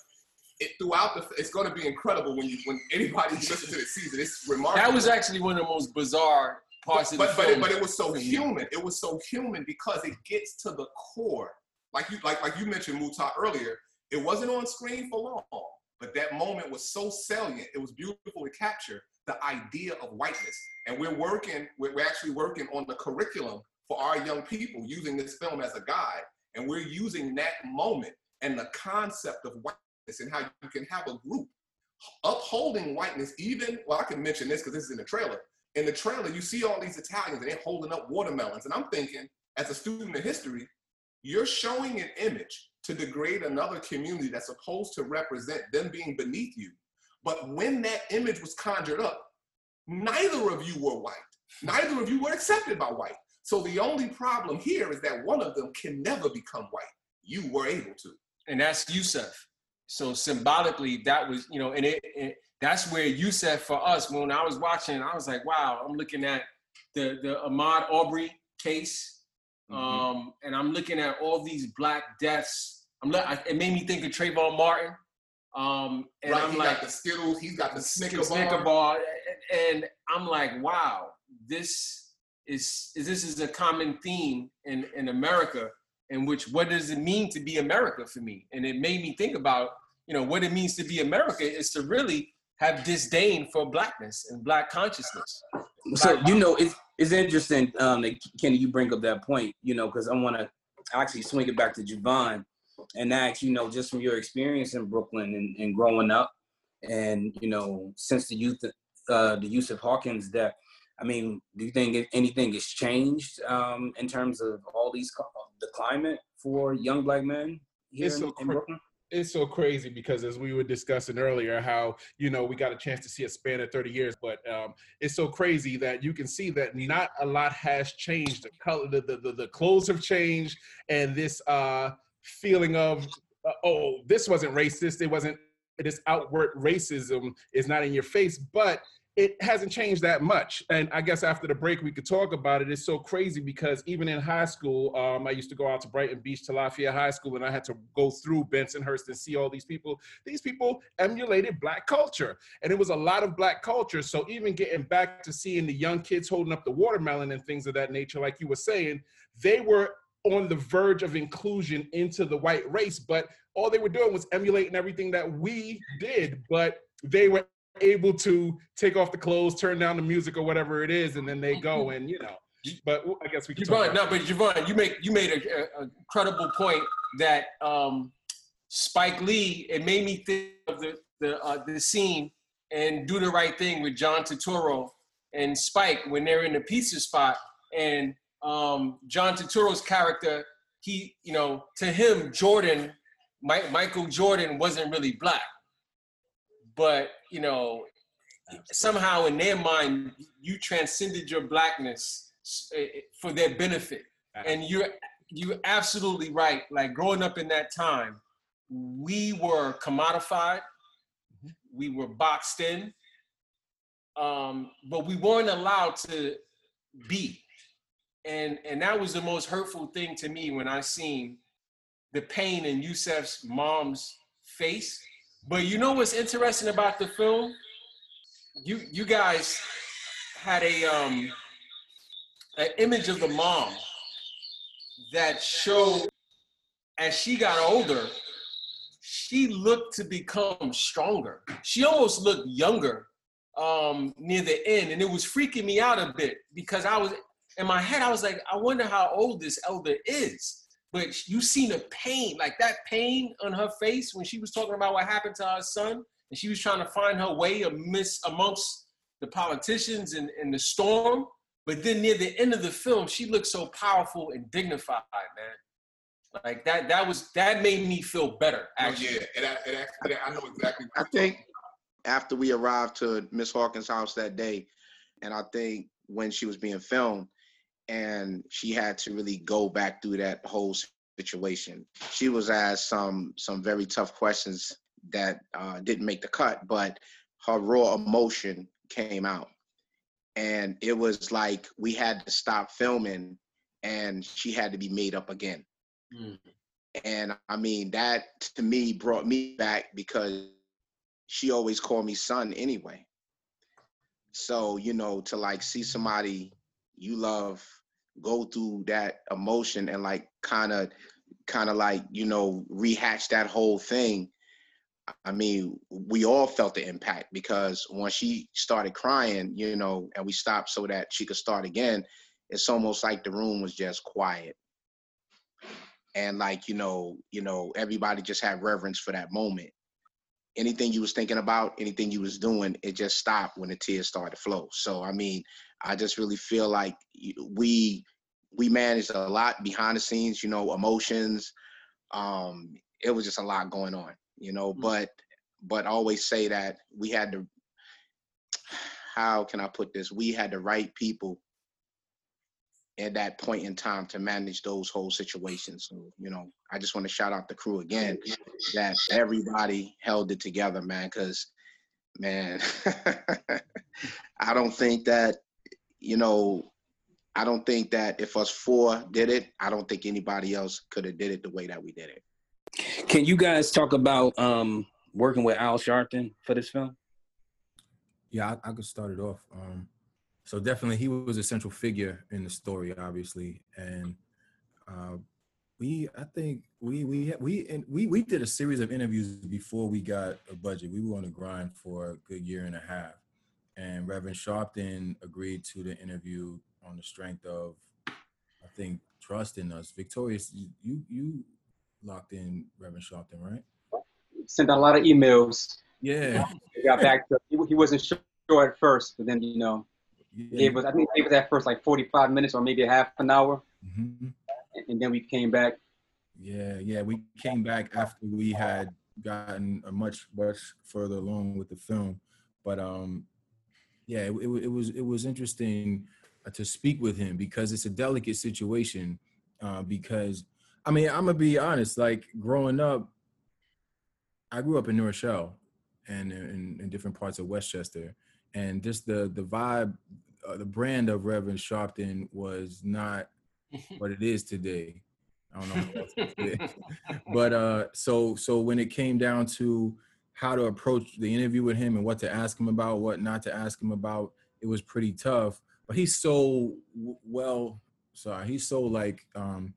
it, throughout the, it's going to be incredible when you when anybody listens to the season. It's remarkable. That was actually one of the most bizarre parts but, of the but, film. it, but it was so human. It was so human because it gets to the core. Like you like like you mentioned Muta earlier. It wasn't on screen for long, but that moment was so salient. It was beautiful to capture the idea of whiteness. And we're working. We're, we're actually working on the curriculum for our young people using this film as a guide. And we're using that moment and the concept of whiteness and how you can have a group upholding whiteness. Even well, I can mention this because this is in the trailer in the trailer, you see all these Italians and they're holding up watermelons. And I'm thinking, as a student of history, you're showing an image to degrade another community that's supposed to represent them being beneath you. But when that image was conjured up, neither of you were white. Neither of you were accepted by white. So the only problem here is that one of them can never become white. You were able to. and that's Yusef. So symbolically, that was you know, and it, it that's where Yusef for us. When I was watching, I was like, wow, I'm looking at the the Ahmaud Arbery case, um, and I'm looking at all these black deaths. I'm I- it made me think of Trayvon Martin, um, and right, I'm he like, got the Skittles, he's got the Snicker, Snicker bar. bar, and I'm like, wow, this is this is a common theme in in America. In which, what does it mean to be America for me? And it made me think about, you know, what it means to be America is to really have disdain for blackness and black consciousness. So you know, it's it's interesting, um, that Kenny, you bring up that point, you know, because I want to actually swing it back to Javon and ask, you know, just from your experience in Brooklyn and, and growing up, and you know, since the youth, uh, the Yusuf Hawkins death, I mean, do you think anything has changed um, in terms of all these the climate for young black men here It's in, so in Brooklyn? it's so crazy because as we were discussing earlier how you know we got a chance to see a span of 30 years but um, it's so crazy that you can see that not a lot has changed the color the, the, the, the clothes have changed and this uh, feeling of uh, oh this wasn't racist it wasn't this outward racism is not in your face but it hasn't changed that much. And I guess after the break, we could talk about it. It's so crazy because even in high school, um, I used to go out to Brighton Beach to Lafayette High School, and I had to go through Bensonhurst and see all these people. These people emulated Black culture, and it was a lot of Black culture. So even getting back to seeing the young kids holding up the watermelon and things of that nature, like you were saying, they were on the verge of inclusion into the white race, but all they were doing was emulating everything that we did, but they were able to take off the clothes, turn down the music or whatever it is, and then they go and you know. But I guess we can talk Javon, no, but Javon, you make you made a, a, a credible point that um, Spike Lee. It made me think of the the uh, the scene and Do the Right Thing with John Turturro and Spike when they're in the pizza spot, and um, John Turturro's character, he, you know, to him, Jordan, Mi- Michael Jordan wasn't really black, but you know, somehow in their mind, you transcended your blackness eh, eh, for their benefit. And you're you're absolutely right. Like growing up in that time, we were commodified, we were boxed in, um, but we weren't allowed to be. And and that was the most hurtful thing to me when I seen the pain in Yusef's mom's face. But you know what's interesting about the film? You you guys had a um an image of the mom that showed as she got older, she looked to become stronger. She almost looked younger um near the end, and it was freaking me out a bit because I was in my head, I was like, I wonder how old this elder is. But you seen the pain, like that pain on her face when she was talking about what happened to her son, and she was trying to find her way amidst amongst the politicians and, and the storm. But then near the end of the film, she looked so powerful and dignified, man. Like that, that was that made me feel better. Oh, actually, Oh, yeah, it, it, it, I know exactly. I think after we arrived to Miss Hawkins' house that day, and I think when she was being filmed, and she had to really go back through that whole situation. She was asked some some very tough questions that uh, didn't make the cut, but her raw emotion came out, and it was like we had to stop filming, and she had to be made up again. And I mean that to me brought me back because she always called me son anyway. So you know to like see somebody you love go through that emotion and like kind of kind of like you know rehatch that whole thing i mean we all felt the impact because when she started crying you know and we stopped so that she could start again it's almost like the room was just quiet. And like you know you know everybody just had reverence for that moment anything you was thinking about anything you was doing it just stopped when the tears started to flow. So i mean i just really feel like we we managed a lot behind the scenes you know emotions um it was just a lot going on you know but but always say that we had to how can i put this? We had the right people at that point in time to manage those whole situations. So, you know, I just want to shout out the crew again that everybody held it together, man, because man, I don't think that, you know, I don't think that if us four did it, I don't think anybody else could have did it the way that we did it. Can you guys talk about um, working with Al Sharpton for this film? Yeah, I, I could start it off. Um, so definitely, he was a central figure in the story, obviously, and uh, we, I think we we we and we we did a series of interviews before we got a budget. We were on the grind for a good year and a half, and Reverend Sharpton agreed to the interview on the strength of, I think, trust in us. Victorious, you you, locked in Reverend Sharpton, right? Sent out a lot of emails. Yeah. He got back to he wasn't sure at first, but then you know, gave us I think us that first like 45 minutes or maybe a half an hour, Mhm. and, and then we came back. Yeah, yeah. We came back after we had gotten a much much further along with the film, but um, yeah, it, it, it was it was interesting uh, to speak with him because it's a delicate situation. Uh, because I mean, I'm gonna be honest. Like growing up, I grew up in New Rochelle and in, in different parts of Westchester, and just the the vibe, uh, the brand of Reverend Sharpton was not what it is today. I don't know how else to say it. but uh so so when it came down to how to approach the interview with him and what to ask him about, what not to ask him about, it was pretty tough. But he's so w- well, sorry, he's so like um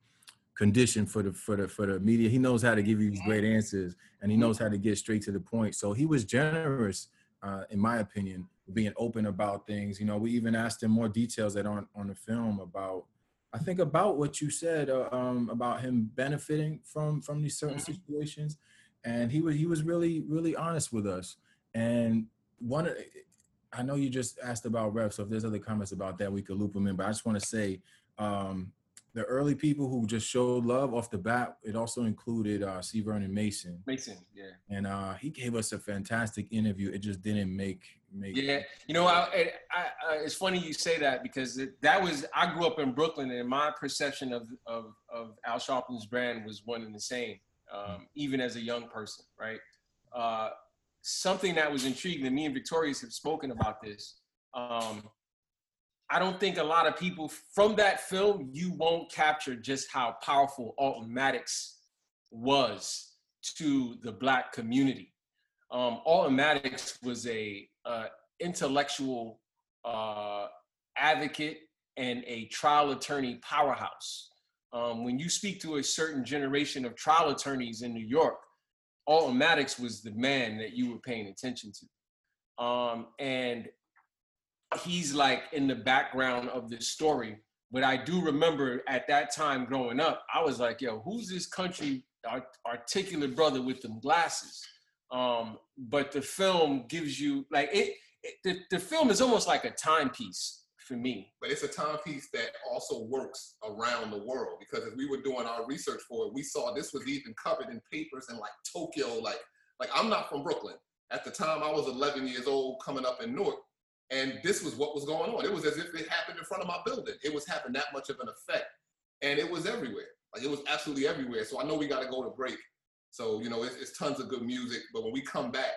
conditioned for the for the for the media. He knows how to give you these great answers and he knows how to get straight to the point. So he was generous, uh, in my opinion, being open about things. You know, we even asked him more details that aren't on the film about I think about what you said uh, um, about him benefiting from from these certain situations, and he was he was really really honest with us. And one, I know you just asked about Rev, so if there's other comments about that, we could loop them in. But I just want to say, um, the early people who just showed love off the bat, it also included uh, C. Vernon Mason, Mason, yeah. and uh, he gave us a fantastic interview. It just didn't make make. Yeah, you know, I, I, I, it's funny you say that because it, that was I grew up in Brooklyn, and my perception of of, of Al Sharpton's brand was one and the same, um, even as a young person, right? Uh, something that was intriguing, and me and Victorious have spoken about this. Um, I don't think a lot of people from that film you won't capture just how powerful Alton Maddox was to the black community. Um, Alton Maddox was a uh, intellectual uh, advocate and a trial attorney powerhouse. Um, when you speak to a certain generation of trial attorneys in New York, Alton Maddox was the man that you were paying attention to. Um, and he's like in the background of this story. But I do remember at that time growing up, I was like, yo, who's this country art- articulate brother with them glasses? Um, but the film gives you like it, it the, the film is almost like a timepiece for me. but it's a timepiece that also works around the world because as we were doing our research for it, we saw this was even covered in papers in like Tokyo. Like, like I'm not from Brooklyn. At the time, I was 11 years old, coming up in Newark, and this was what was going on. It was as if it happened in front of my building. It was having that much of an effect, and it was everywhere. Like it was absolutely everywhere. So I know we got to go to break. So you know, it's, it's tons of good music. But when we come back,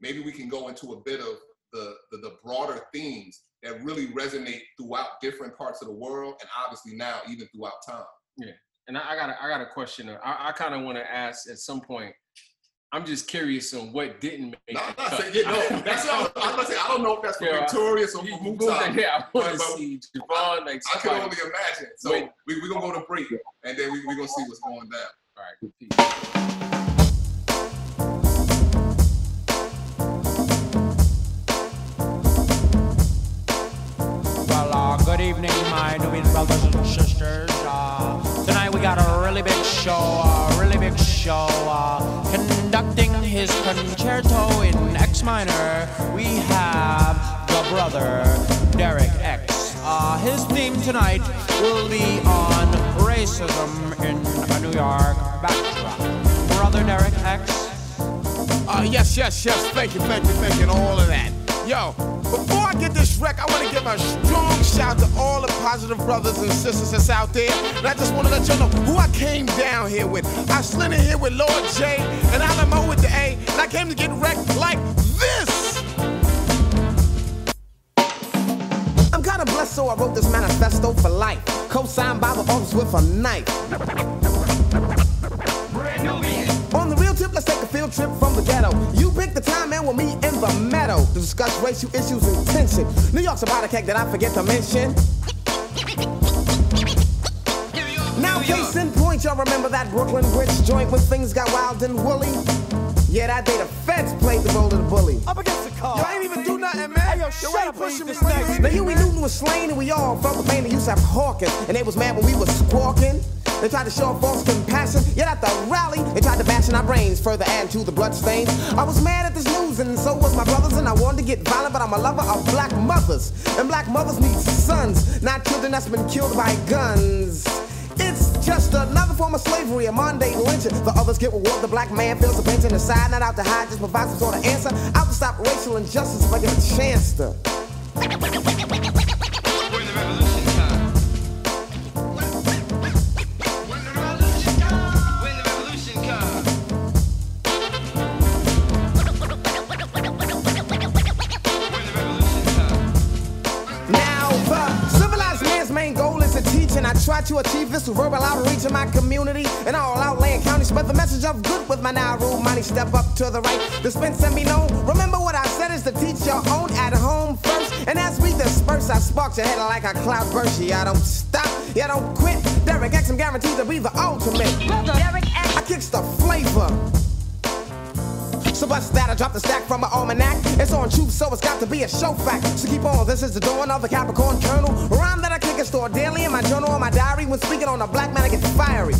maybe we can go into a bit of the, the the broader themes that really resonate throughout different parts of the world, and obviously now even throughout time. Yeah, and I, got a, I got a question. I, I kind of want to ask at some point. I'm just curious on what didn't make. No, the I'm not cut. saying, yeah, no, that's what I'm, I'm not saying. I don't know if that's for Yeah, Victorious or you- for Mutai. yeah, I wanna but see Javon, like, I can only imagine. So Wait. we we gonna go to break, and then we we gonna see what's going down. All right, peace. Well, uh, good evening, my Nubian brothers and sisters. Uh, tonight we got a really big show, a really big show. Uh, conducting his concerto in X minor, we have the brother Derek X. Uh, his theme tonight will be on racism in a New York backdrop. Brother Derek X. Uh, yes, yes, yes. Thank you, thank you, thank you, and all of that. Yo, before I get this wreck, I want to give a strong shout to all the positive brothers and sisters that's out there. And I just want to let you know who I came down here with. I slid in here with Lord J and Alamo with the A, and I came to get wrecked like this. I'm kinda blessed, so I wrote this manifesto for life. Co-signed by the office with a knife. Let's take a field trip from the ghetto. You pick the time and we'll meet in the meadow to discuss racial issues and tension. New York's a body cake that I forget to mention. Now, case in point, y'all remember that Brooklyn Bridge joint when things got wild and woolly? Yeah, that day the feds played the role of the bully. Up against the car. Yo, I ain't even do nothing, man. Hey, yo, shut Yo, up, pushing me. Now Huey Newton was slain and we all felt the pain to have Hawkins. And they was mad when we was squawking. They tried to show false compassion, yet at the rally, they tried to bash in our brains, further add to the bloodstains. I was mad at this news, and so was my brothers, and I wanted to get violent, but I'm a lover of black mothers. And black mothers need sons, not children that's been killed by guns. It's just another form of slavery, a Monday lynching. The others get reward, the black man feels the pinch in the side, not out to hide, just provide some sort of answer. To stop racial injustice if I get a chance to. To achieve this verbal outreach in my community and all outland counties. Spread the message of good with my now rule money. Step up to the right, dispense and be known. Remember what I said is to teach your own at home first. And as we disperse, I spark your head like a cloud burst. Yeah, I don't stop, yeah, I don't quit. Derek X, I'm guaranteed to be the ultimate. Brother Derek X, I kicks the flavor. So bust that, I drop the stack from my almanac. It's on tube, so it's got to be a show fact. So keep on, this is the dawn of the Capricorn Colonel. Rhyme that I store daily in my journal or my diary. When speaking on a black man, I get fiery.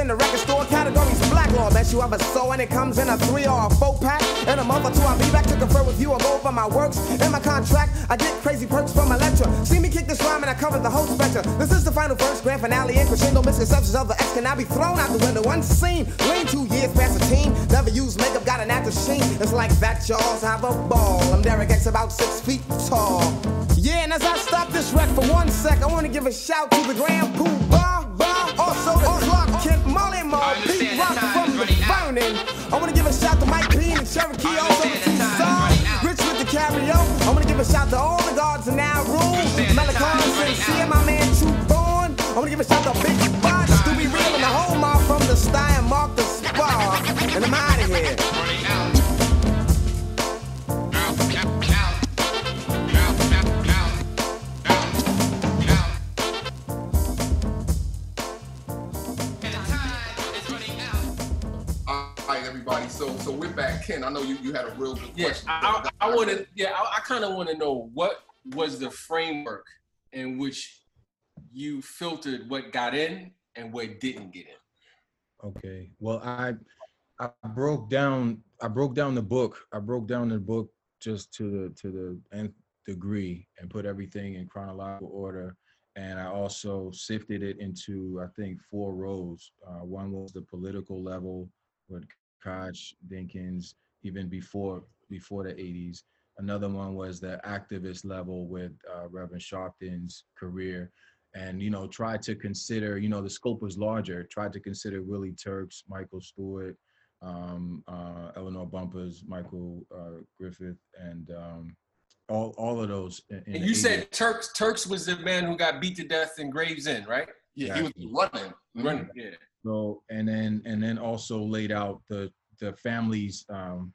In the record store categories black law. Best you ever saw, and it comes in a three or a four pack. In a month or two, I'll be back to confer with you. I'll go over my works and my contract. I get crazy perks from Elektra. See me kick this rhyme, and I cover the whole spectrum. This is the final verse, grand finale, and crescendo. Misconceptions of the X can now be thrown out the window unseen. Lean two years past a teen. Never used makeup, got an actor sheen. It's like that, y'all's have a ball. I'm Derek X, about six feet tall. Yeah, and as I stop this wreck for one sec, I want to give a shout to the Grand Bar. Also the Molly Mall, you, you had a real good Yeah, question. I, I, I want to. Yeah, I, I kind of want to know what was the framework in which you filtered what got in and what didn't get in. Okay. Well, I I broke down I broke down the book. I broke down the book just to the to the nth degree and put everything in chronological order. And I also sifted it into I think four rows. Uh, one was the political level with Koch, Dinkins, even before before the 80s. Another one was the activist level with uh, Reverend Sharpton's career. and you know tried to consider you know the scope was larger tried to consider willie turks michael stewart um, uh, eleanor Bumpurs michael uh, griffith and um, all, all of those And you 80s. said Turks Turks was the man who got beat to death in Gravesend, right? Yeah, he was running, running. Yeah. So and then and then also laid out the the family's um,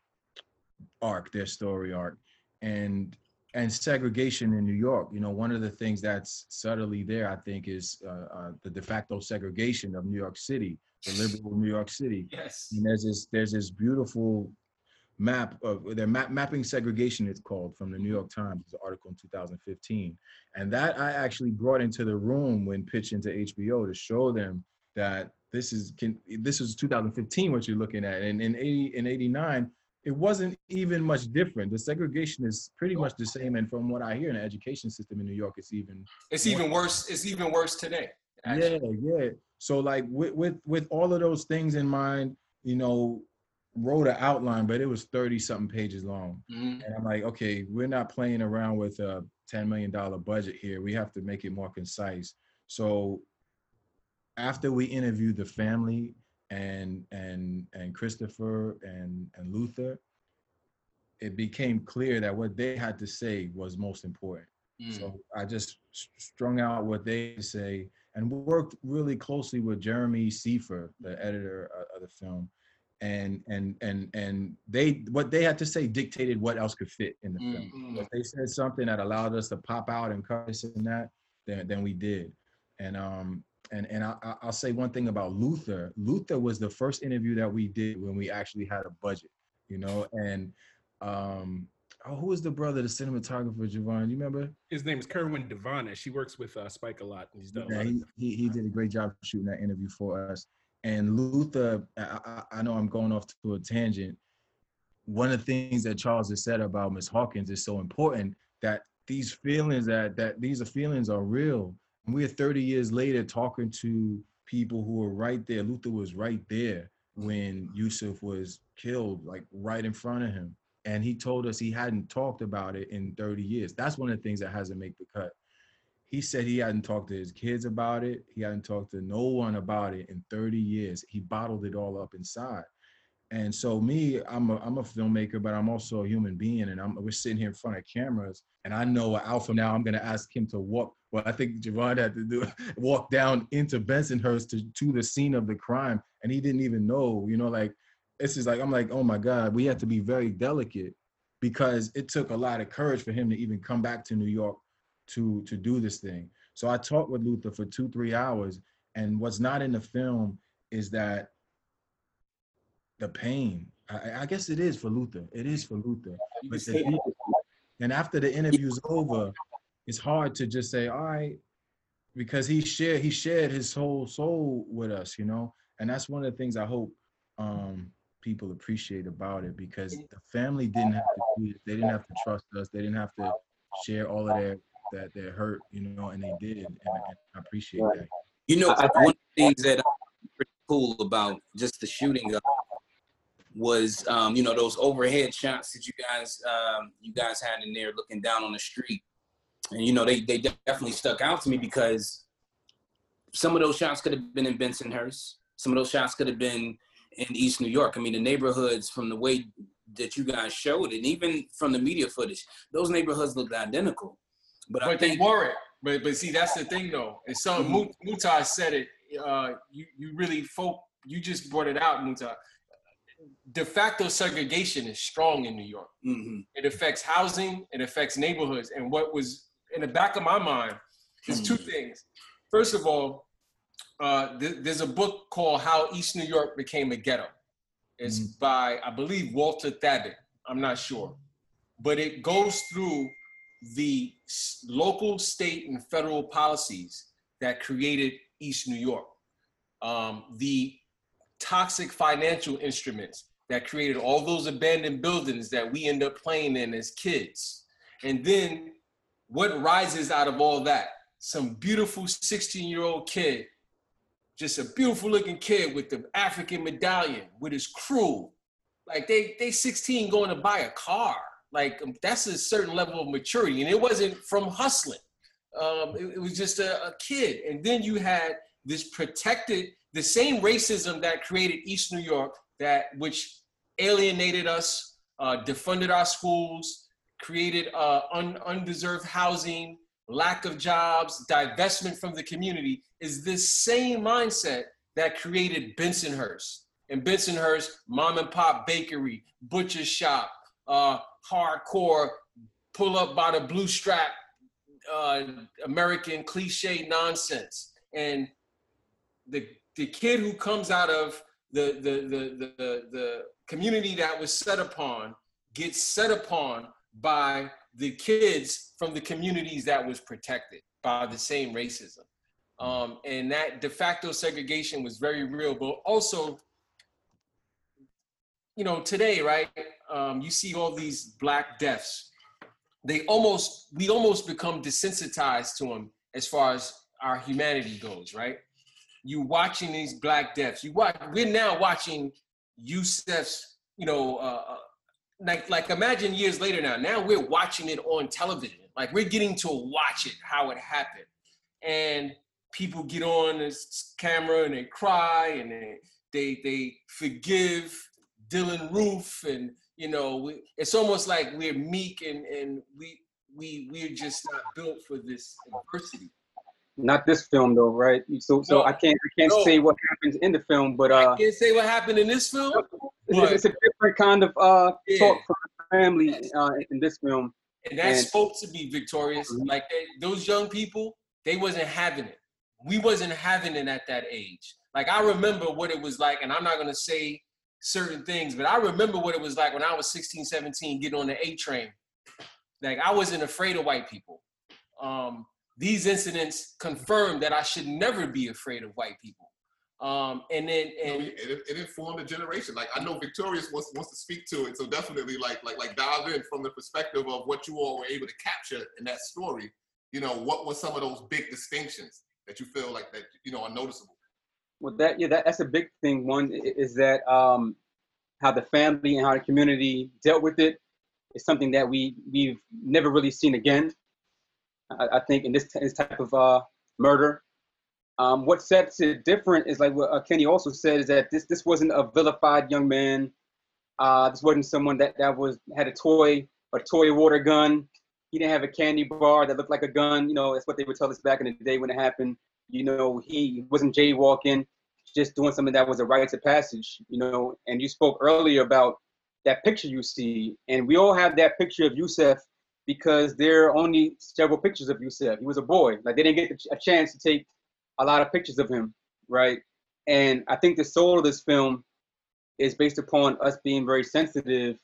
arc, their story arc, and and segregation in New York. You know, one of the things that's subtly there, I think, is uh, uh, the de facto segregation of New York City, the liberal New York City. Yes. And there's this there's this beautiful map of they're map, mapping segregation it's called from the New York Times it's an article in 2015 and that I actually brought into the room when pitching to HBO to show them that this is can this is 2015 what you're looking at and in 80 in 89 it wasn't even much different the segregation is pretty much the same and from what I hear in the education system in New York it's even It's more- even worse. It's even worse today. yeah, yeah. So like with with with all of those things in mind, you know, wrote an outline, but it was 30 something pages long. Mhm. And I'm like, okay, we're not playing around with a $10 million budget here. We have to make it more concise. So after we interviewed the family and and and Christopher and and Luther, it became clear that what they had to say was most important. So I just strung out what they say and worked really closely with Jeremy Seifer, the editor of- the film. And and and and they what they had to say dictated what else could fit in the film. Mm. If they said something that allowed us to pop out and cut this and that, then then we did. And um and and I, I- I'll say one thing about Luther. Luther was the first interview that we did when we actually had a budget, you know. And um, oh, who was the brother, the cinematographer, Javon? You remember? His name is Kerwin DeVonish. She works with uh, Spike a lot. and He's done Yeah, he, he he did a great job shooting that interview for us. And Luther, I, I, I know I'm going off to a tangent. One of the things that Charles has said about Miss Hawkins is so important that these feelings that that these are feelings are real. We're 30 years later talking to people who were right there. Luther was right there when Yusuf was killed, like right in front of him. And he told us he hadn't talked about it in 30 years. That's one of the things that hasn't made the cut he said he hadn't talked to his kids about it. He hadn't talked to no one about it in 30 years. He bottled it all up inside. And so me, I'm a I'm a filmmaker, but I'm also a human being. And I'm we're sitting here in front of cameras, and I know Alpha now. I'm gonna ask him to walk. Well, I think Javon had to do walk down into Bensonhurst to to the scene of the crime, and he didn't even know. You know, like this is like I'm like, oh my God, we have to be very delicate because it took a lot of courage for him to even come back to New York to to do this thing. So I talked with Luther for two three hours, and what's not in the film is that the pain. I, I guess it is for Luther. It is for Luther. But the and after the interview's over, it's hard to just say, all right, because he shared he shared his whole soul with us, you know. And that's one of the things I hope um, people appreciate about it because the family didn't have to do it. They didn't have to trust us. They didn't have to share all of their that their hurt, you know, and they did. And, and I appreciate that. You know, one of the things that I'm pretty cool about just the shooting of was, um, you know, those overhead shots that you guys, um, you guys had in there looking down on the street, and you know, they they definitely stuck out to me because some of those shots could have been in Bensonhurst, some of those shots could have been in East New York. I mean, the neighborhoods from the way that you guys showed it, and even from the media footage, those neighborhoods looked identical. But, I But they weren't. But but see, that's the thing though. And so Mhm. Mutai said it. Uh, you you really folk. You just brought it out, Mutai. De facto segregation is strong in New York. Mhm. It affects housing. It affects neighborhoods. And what was in the back of my mind is two things. First of all, uh, th- there's a book called How East New York Became a Ghetto. It's by I believe Walter Thabit. I'm not sure, but it goes through the s- local, state, and federal policies that created East New York, um, the toxic financial instruments that created all those abandoned buildings that we end up playing in as kids, and then what rises out of all that? Some beautiful 16 year old kid, just a beautiful looking kid with the African medallion with his crew. Like they they 16 going to buy a car. Like um, that's a certain level of maturity, and it wasn't from hustling. Um, it, it was just a, a kid. And then you had this protected, the same racism that created East New York, that which alienated us, uh, defunded our schools, created uh, un, undeserved housing, lack of jobs, divestment from the community, is this same mindset that created Bensonhurst. And Bensonhurst, mom and pop bakery, butcher shop, uh, hardcore, pull up by the blue strap, uh, American cliche nonsense. And the the kid who comes out of the the the the, the community that was set upon gets set upon by the kids from the communities that was protected by the same racism. Um, and that de facto segregation was very real, but also, you know, today, right, um, you see all these black deaths. They almost, we almost become desensitized to them as far as our humanity goes, right? You watching these black deaths. You watch. We're now watching Yusef's, you know, uh, uh like like imagine years later now. Now we're watching it on television. Like we're getting to watch it how it happened, and people get on this camera and they cry and they they they forgive Dylann Roof and you know we, it's almost like we're meek and and we we we're just not built for this adversity. Not this film though, right? So so No. I can't I can't No. say what happens in the film, but uh, I can't say what happened in this film. it's, it's a different kind of uh Yeah. talk for the family uh, in this film. and that's supposed to be victorious. Like they, those young people, they wasn't having it. We wasn't having it at that age. Like I remember what it was like, and I'm not gonna say certain things, but I remember what it was like when I was 16, 17, getting on the A train. Like I wasn't afraid of white people. Um, these incidents confirmed that I should never be afraid of white people. Um, and then and it, it, it informed a generation. Like I know Victorious wants wants to speak to it, so definitely like like like dive in from the perspective of what you all were able to capture in that story. You know, what were some of those big distinctions that you feel like that you know are noticeable? Well, that yeah, that, that's a big thing. One is that um, how the family and how the community dealt with it is something that we we've never really seen again. I, I think in this, this type of uh, murder. Um, what sets it different is like what uh, Kenny also said is that this this wasn't a vilified young man. Uh, this wasn't someone that that was had a toy a toy water gun. He didn't have a candy bar that looked like a gun. You know, that's what they would tell us back in the day when it happened. You know, he wasn't jaywalking, just doing something that was a rite of passage. You know, and you spoke earlier about that picture you see, and we all have that picture of Yusef because there are only several pictures of Yusef. He was a boy. Like they didn't get a chance to take a lot of pictures of him, right? And I think the soul of this film is based upon us being very sensitive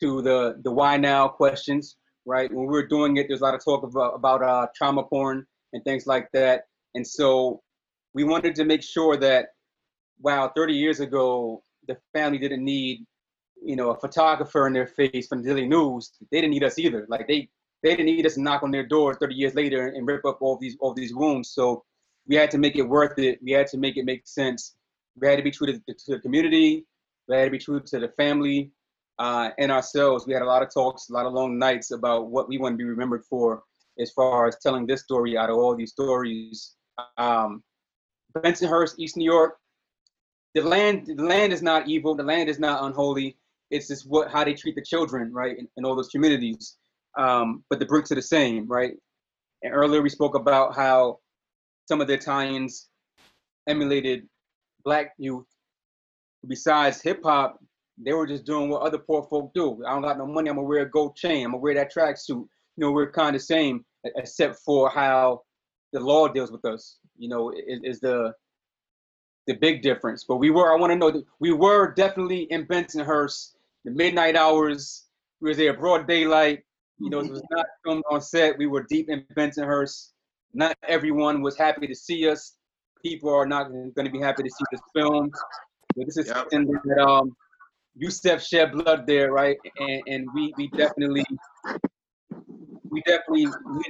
to the the why now questions, right? When we were doing it, there's a lot of talk about about uh, trauma porn and things like that, and so we wanted to make sure that wow, 30 years ago, the family didn't need you know a photographer in their face from the Daily News. They didn't need us either. Like they they didn't need us to knock on their door 30 years later and rip up all these all these wounds. So we had to make it worth it. We had to make it make sense. We had to be true to, to the community. We had to be true to the family uh, and ourselves. We had a lot of talks, a lot of long nights about what we want to be remembered for as far as telling this story out of all these stories. Um, Bensonhurst, East New York. The land, the land is not evil. The land is not unholy. It's just what how they treat the children, right, in, in all those communities. Um, but the bricks are the same, right? And earlier we spoke about how some of the Italians emulated black youth. Besides hip hop, they were just doing what other poor folk do. I don't got no money. I'm gonna wear a gold chain. I'm gonna wear that tracksuit. You know, we're kind of same, except for how the law deals with us. You know, is, is the the big difference. But we were. I want to know that we were definitely in Bensonhurst. The midnight hours. We was there broad daylight. You know, it was not filmed on set. We were deep in Bensonhurst. Not everyone was happy to see us. People are not going to be happy to see this film. But this is something that um, Yusef shed blood there, right? And, and we we definitely we definitely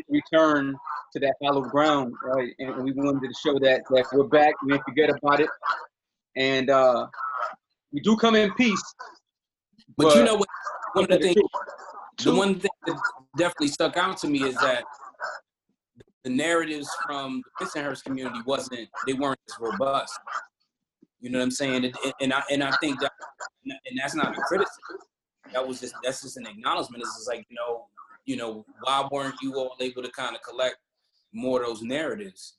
return to that hallowed ground, right? And we wanted to show that that we're back. We didn't forget about it, and uh, we do come in peace. But you know what? One of the things, the one thing that definitely stuck out to me is that the narratives from the Bensonhurst community wasn't they weren't as robust. You know what I'm saying? And, and I and I think that and that's not a criticism. That was just that's just an acknowledgement. It's just like you know, you know, why weren't you all able to kind of collect more of those narratives?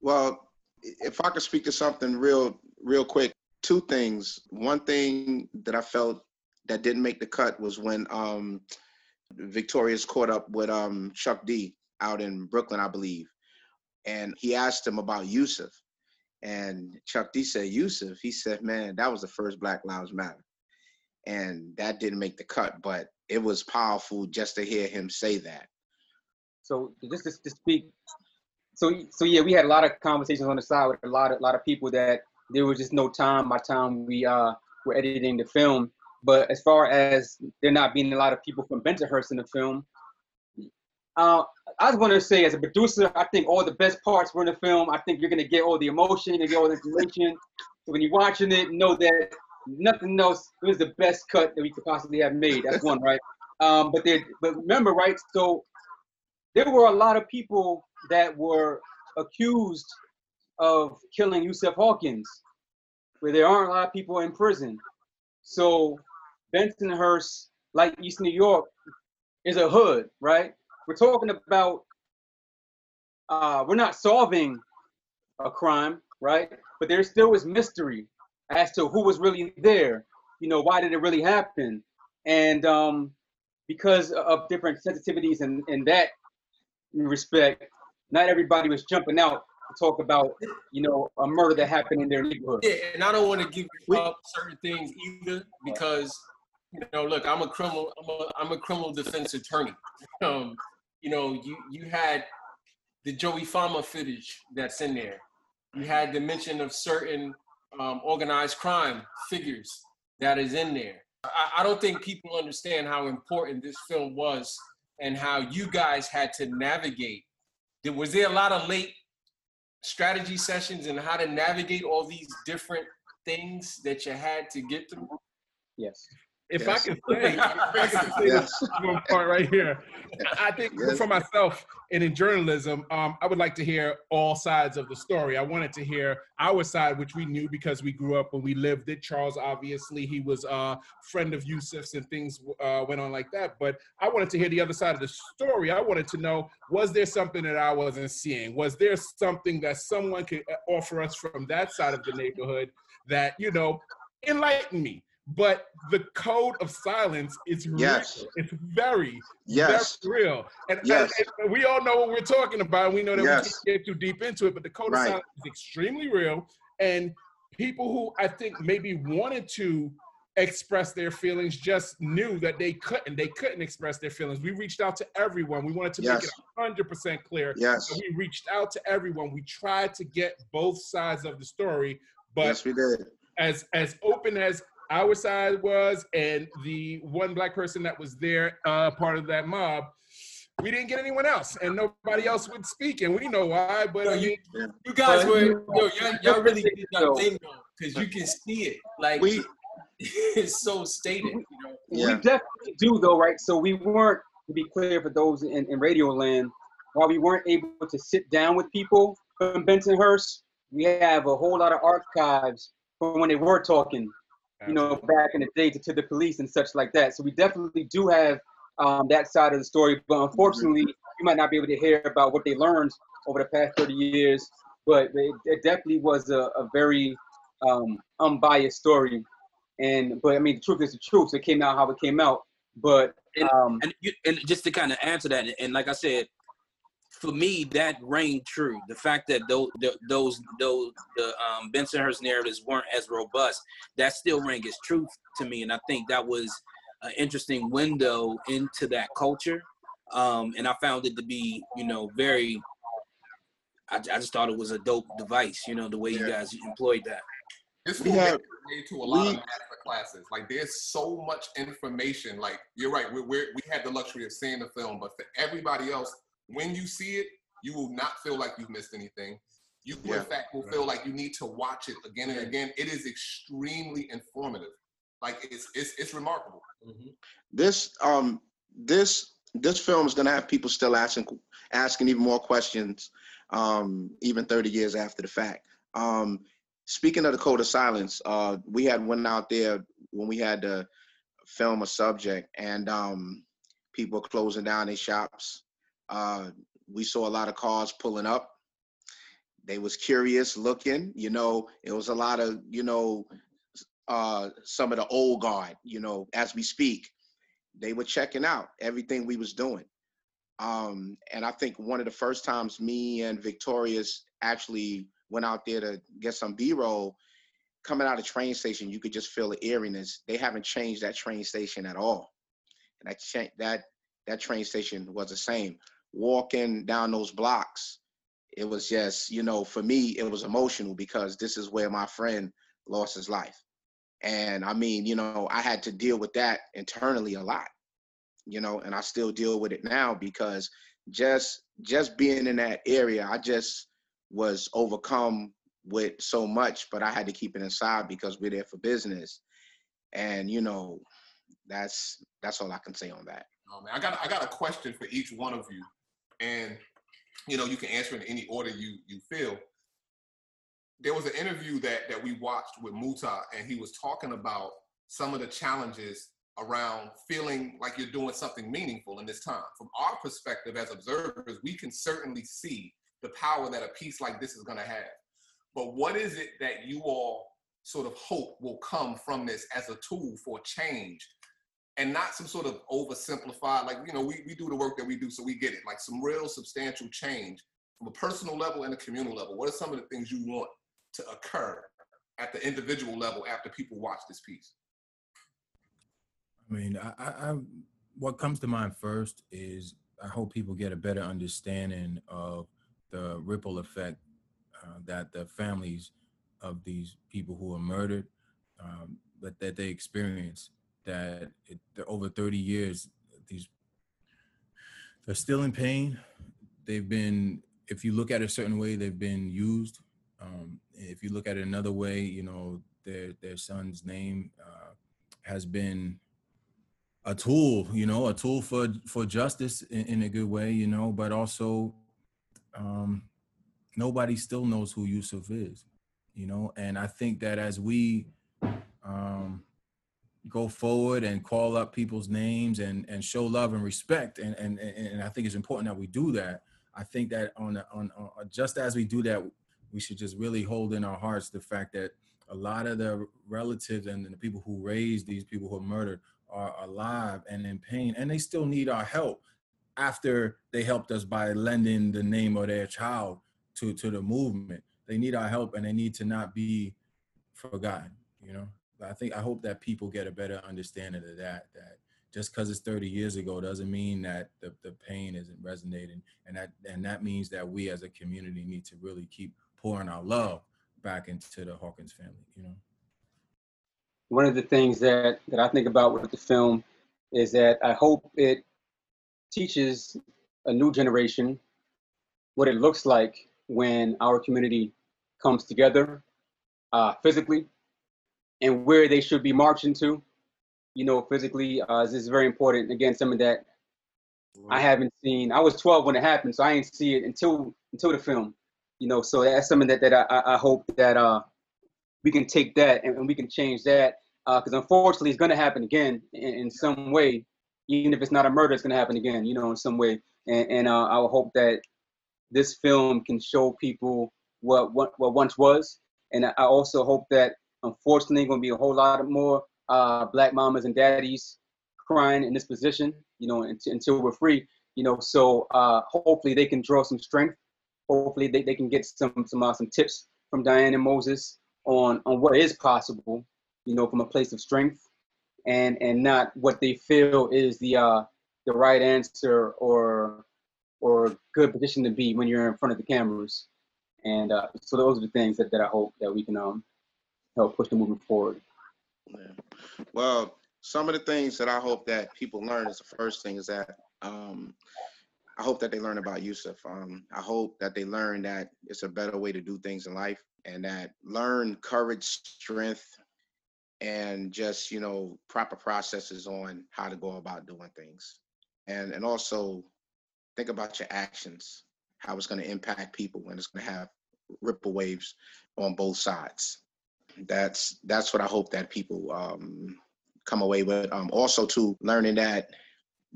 Well, if I could speak to something real, real quick, two things. One thing that I felt that didn't make the cut was when um, Victoria's caught up with um, Chuck D out in Brooklyn, I believe, and he asked him about Yusuf. and Chuck D said Yusuf, He said, "Man, that was the first Black Lives Matter," and that didn't make the cut, but it was powerful just to hear him say that. So just to, to speak, so so yeah, we had a lot of conversations on the side with a lot of a lot of people that there was just no time by time we uh were editing the film. But as far as there not being a lot of people from Bensonhurst in the film, uh, I just want to say, as a producer, I think all the best parts were in the film. I think you're gonna get all the emotion, and get all the information. So when you're watching it, know that nothing else it was the best cut that we could possibly have made. That's one, right? Um, but they, but remember, right? So there were a lot of people that were accused of killing Yusuf Hawkins, where there aren't a lot of people in prison. So Bensonhurst, like East New York, is a hood, right? We're talking about uh, we're not solving a crime, right? But there still is mystery as to who was really there. You know, why did it really happen? And um, because of different sensitivities in, in that respect, not everybody was jumping out to talk about, you know, a murder that happened in their neighborhood. Yeah, and I don't want to give up certain things either because, you know, look, I'm a criminal, I'm a, I'm a criminal defense attorney. Um, you know, you you had the Joey Fama footage that's in there. You had the mention of certain um, organized crime figures that is in there. I, I don't think people understand how important this film was and how you guys had to navigate. There, was there a lot of late strategy sessions and how to navigate all these different things that you had to get through? Yes. If Yes. I could say, I could say this one part right here, I think Yes. for myself and in journalism, um, I would like to hear all sides of the story. I wanted to hear our side, which we knew because we grew up and we lived it. Charles, obviously, he was a friend of Yusuf's and things uh, went on like that. But I wanted to hear the other side of the story. I wanted to know was there something that I wasn't seeing? Was there something that someone could uh, offer us from that side of the neighborhood that, you know, enlighten me? But the code of silence is real. It's very, Yes. very real. And, Yes. and- we all know what we're talking about. We know that Yes. we can't get too deep into it, but the code Right. of silence is extremely real. And people who I think maybe wanted to express their feelings just knew that they couldn't. They couldn't express their feelings. We reached out to everyone. We wanted to make it 100% clear. Yes. So we reached out to everyone. We tried to get both sides of the story, but Yes, we did. as as open as our side was and the one black person that was there uh part of that mob we didn't get anyone else and nobody else would speak and we know why but I mean, You guys but- were, yo, y'all, y'all really did your thing though, because you can see it. Like, We- it's so stated, you know. We definitely do though, right? So we weren't, to be clear for those in, in radio land, while we weren't able to sit down with people from Bensonhurst, we have a whole lot of archives from when they were talking, you know, back in the day to, to the police and such like that. So we definitely do have um, that side of the story, but unfortunately, you might not be able to hear about what they learned over the past 30 years. But it, it definitely was a, a very um, unbiased story. And but I mean, the truth is the truth. So it came out how it came out. But and, um, and, you, and just to kind of answer that, and like I said, for me, that rang true. The fact that those those those the um, Bensonhurst narratives weren't as robust, that still rang as truth to me, and I think that was an interesting window into that culture. Um, and I found it to be, you know, very. I, I just thought it was a dope device, you know, the way you guys employed that. This We will have- make way to a lot we- of master classes. Like there's so much information. Like you're right. We're, we're, we had the luxury of seeing the film, but for everybody else, when you see it, you will not feel like you've missed anything. You Yeah. in fact will feel like you need to watch it again and again. It is extremely informative. Like it's it's it's remarkable. This um this this film is going to have people still asking asking even more questions, um, even 30 years after the fact. Um, speaking of the code of silence, uh, we had one out there when we had to film a subject, and um, people closing down their shops. Uh, we saw a lot of cars pulling up. They was curious looking, you know. It was a lot of, you know, uh, some of the old guard, you know, as we speak, they were checking out everything we was doing. Um, and I think one of the first times me and Victorious actually went out there to get some B-roll, coming out of train station, you could just feel the eeriness. They haven't changed that train station at all. And that that that train station was the same. Walking down those blocks, it was just, you know, for me, it was emotional because this is where my friend lost his life. And I mean, you know, I had to deal with that internally a lot, you know, and I still deal with it now because just just being in that area, I just was overcome with so much, but I had to keep it inside because we're there for business. And you know, that's that's all I can say on that. Oh man, I got I got a question for each one of you, and you know you can answer in any order you you feel. There was an interview that that we watched with Muta, and he was talking about some of the challenges around feeling like you're doing something meaningful in this time. From our perspective as observers, we can certainly see the power that a piece like this is going to have. But what is it that you all sort of hope will come from this as a tool for change and not some sort of oversimplified, like, you know, we, we do the work that we do, so we get it, like some real substantial change from a personal level and a communal level. What are some of the things you want to occur at the individual level after people watch this piece? I mean, I, I, what comes to mind first is I hope people get a better understanding of the ripple effect uh, that the families of these people who are murdered, um, that, that they experience. That it, over 30 years, these they're still in pain. They've been, if you look at it a certain way, they've been used. Um, if you look at it another way, you know, their their son's name uh, has been a tool, you know, a tool for for justice in, in a good way, you know, but also um, nobody still knows who Yusuf is, you know, and I think that as we um, go forward and call up people's names and and show love and respect, and and and I think it's important that we do that. I think that on on, on uh, just as we do that, we should just really hold in our hearts the fact that a lot of the relatives and the people who raised these people who are murdered are alive and in pain, and they still need our help after they helped us by lending the name of their child to to the movement. They need our help, and they need to not be forgotten. You know, I think I hope that people get a better understanding of that. That just because it's 30 years ago doesn't mean that the, the pain isn't resonating, and that and that means that we as a community need to really keep pouring our love back into the Hawkins family. You know. One of the things that that I think about with the film is that I hope it teaches a new generation what it looks like when our community comes together uh, physically and where they should be marching to. You know, physically, uh, this is very important. Again, some of that I haven't seen. I was 12 when it happened, so I didn't see it until until the film. You know, so that's something that that I, I hope that uh, we can take that and, and we can change that because uh, unfortunately, it's going to happen again in, in, some way. Even if it's not a murder, it's going to happen again. You know, in some way. And, and uh, I hope that this film can show people what what, what once was. And I also hope that unfortunately, going to be a whole lot more uh, black mamas and daddies crying in this position, you know, until, until we're free, you know. So uh, hopefully they can draw some strength. Hopefully they, they can get some some uh, some tips from Diane and Moses on on what is possible, you know, from a place of strength, and and not what they feel is the uh, the right answer or or good position to be when you're in front of the cameras. And uh, so those are the things that, that I hope that we can um, help push them moving forward. Yeah. Well, some of the things that I hope that people learn is the first thing is that um, I hope that they learn about Yusuf. Um, I hope that they learn that it's a better way to do things in life and that learn courage, strength, and just, you know, proper processes on how to go about doing things. and and also think about your actions, how it's going to impact people, and it's going to have ripple waves on both sides. That's that's what I hope that people um, come away with. Um, also, to learning that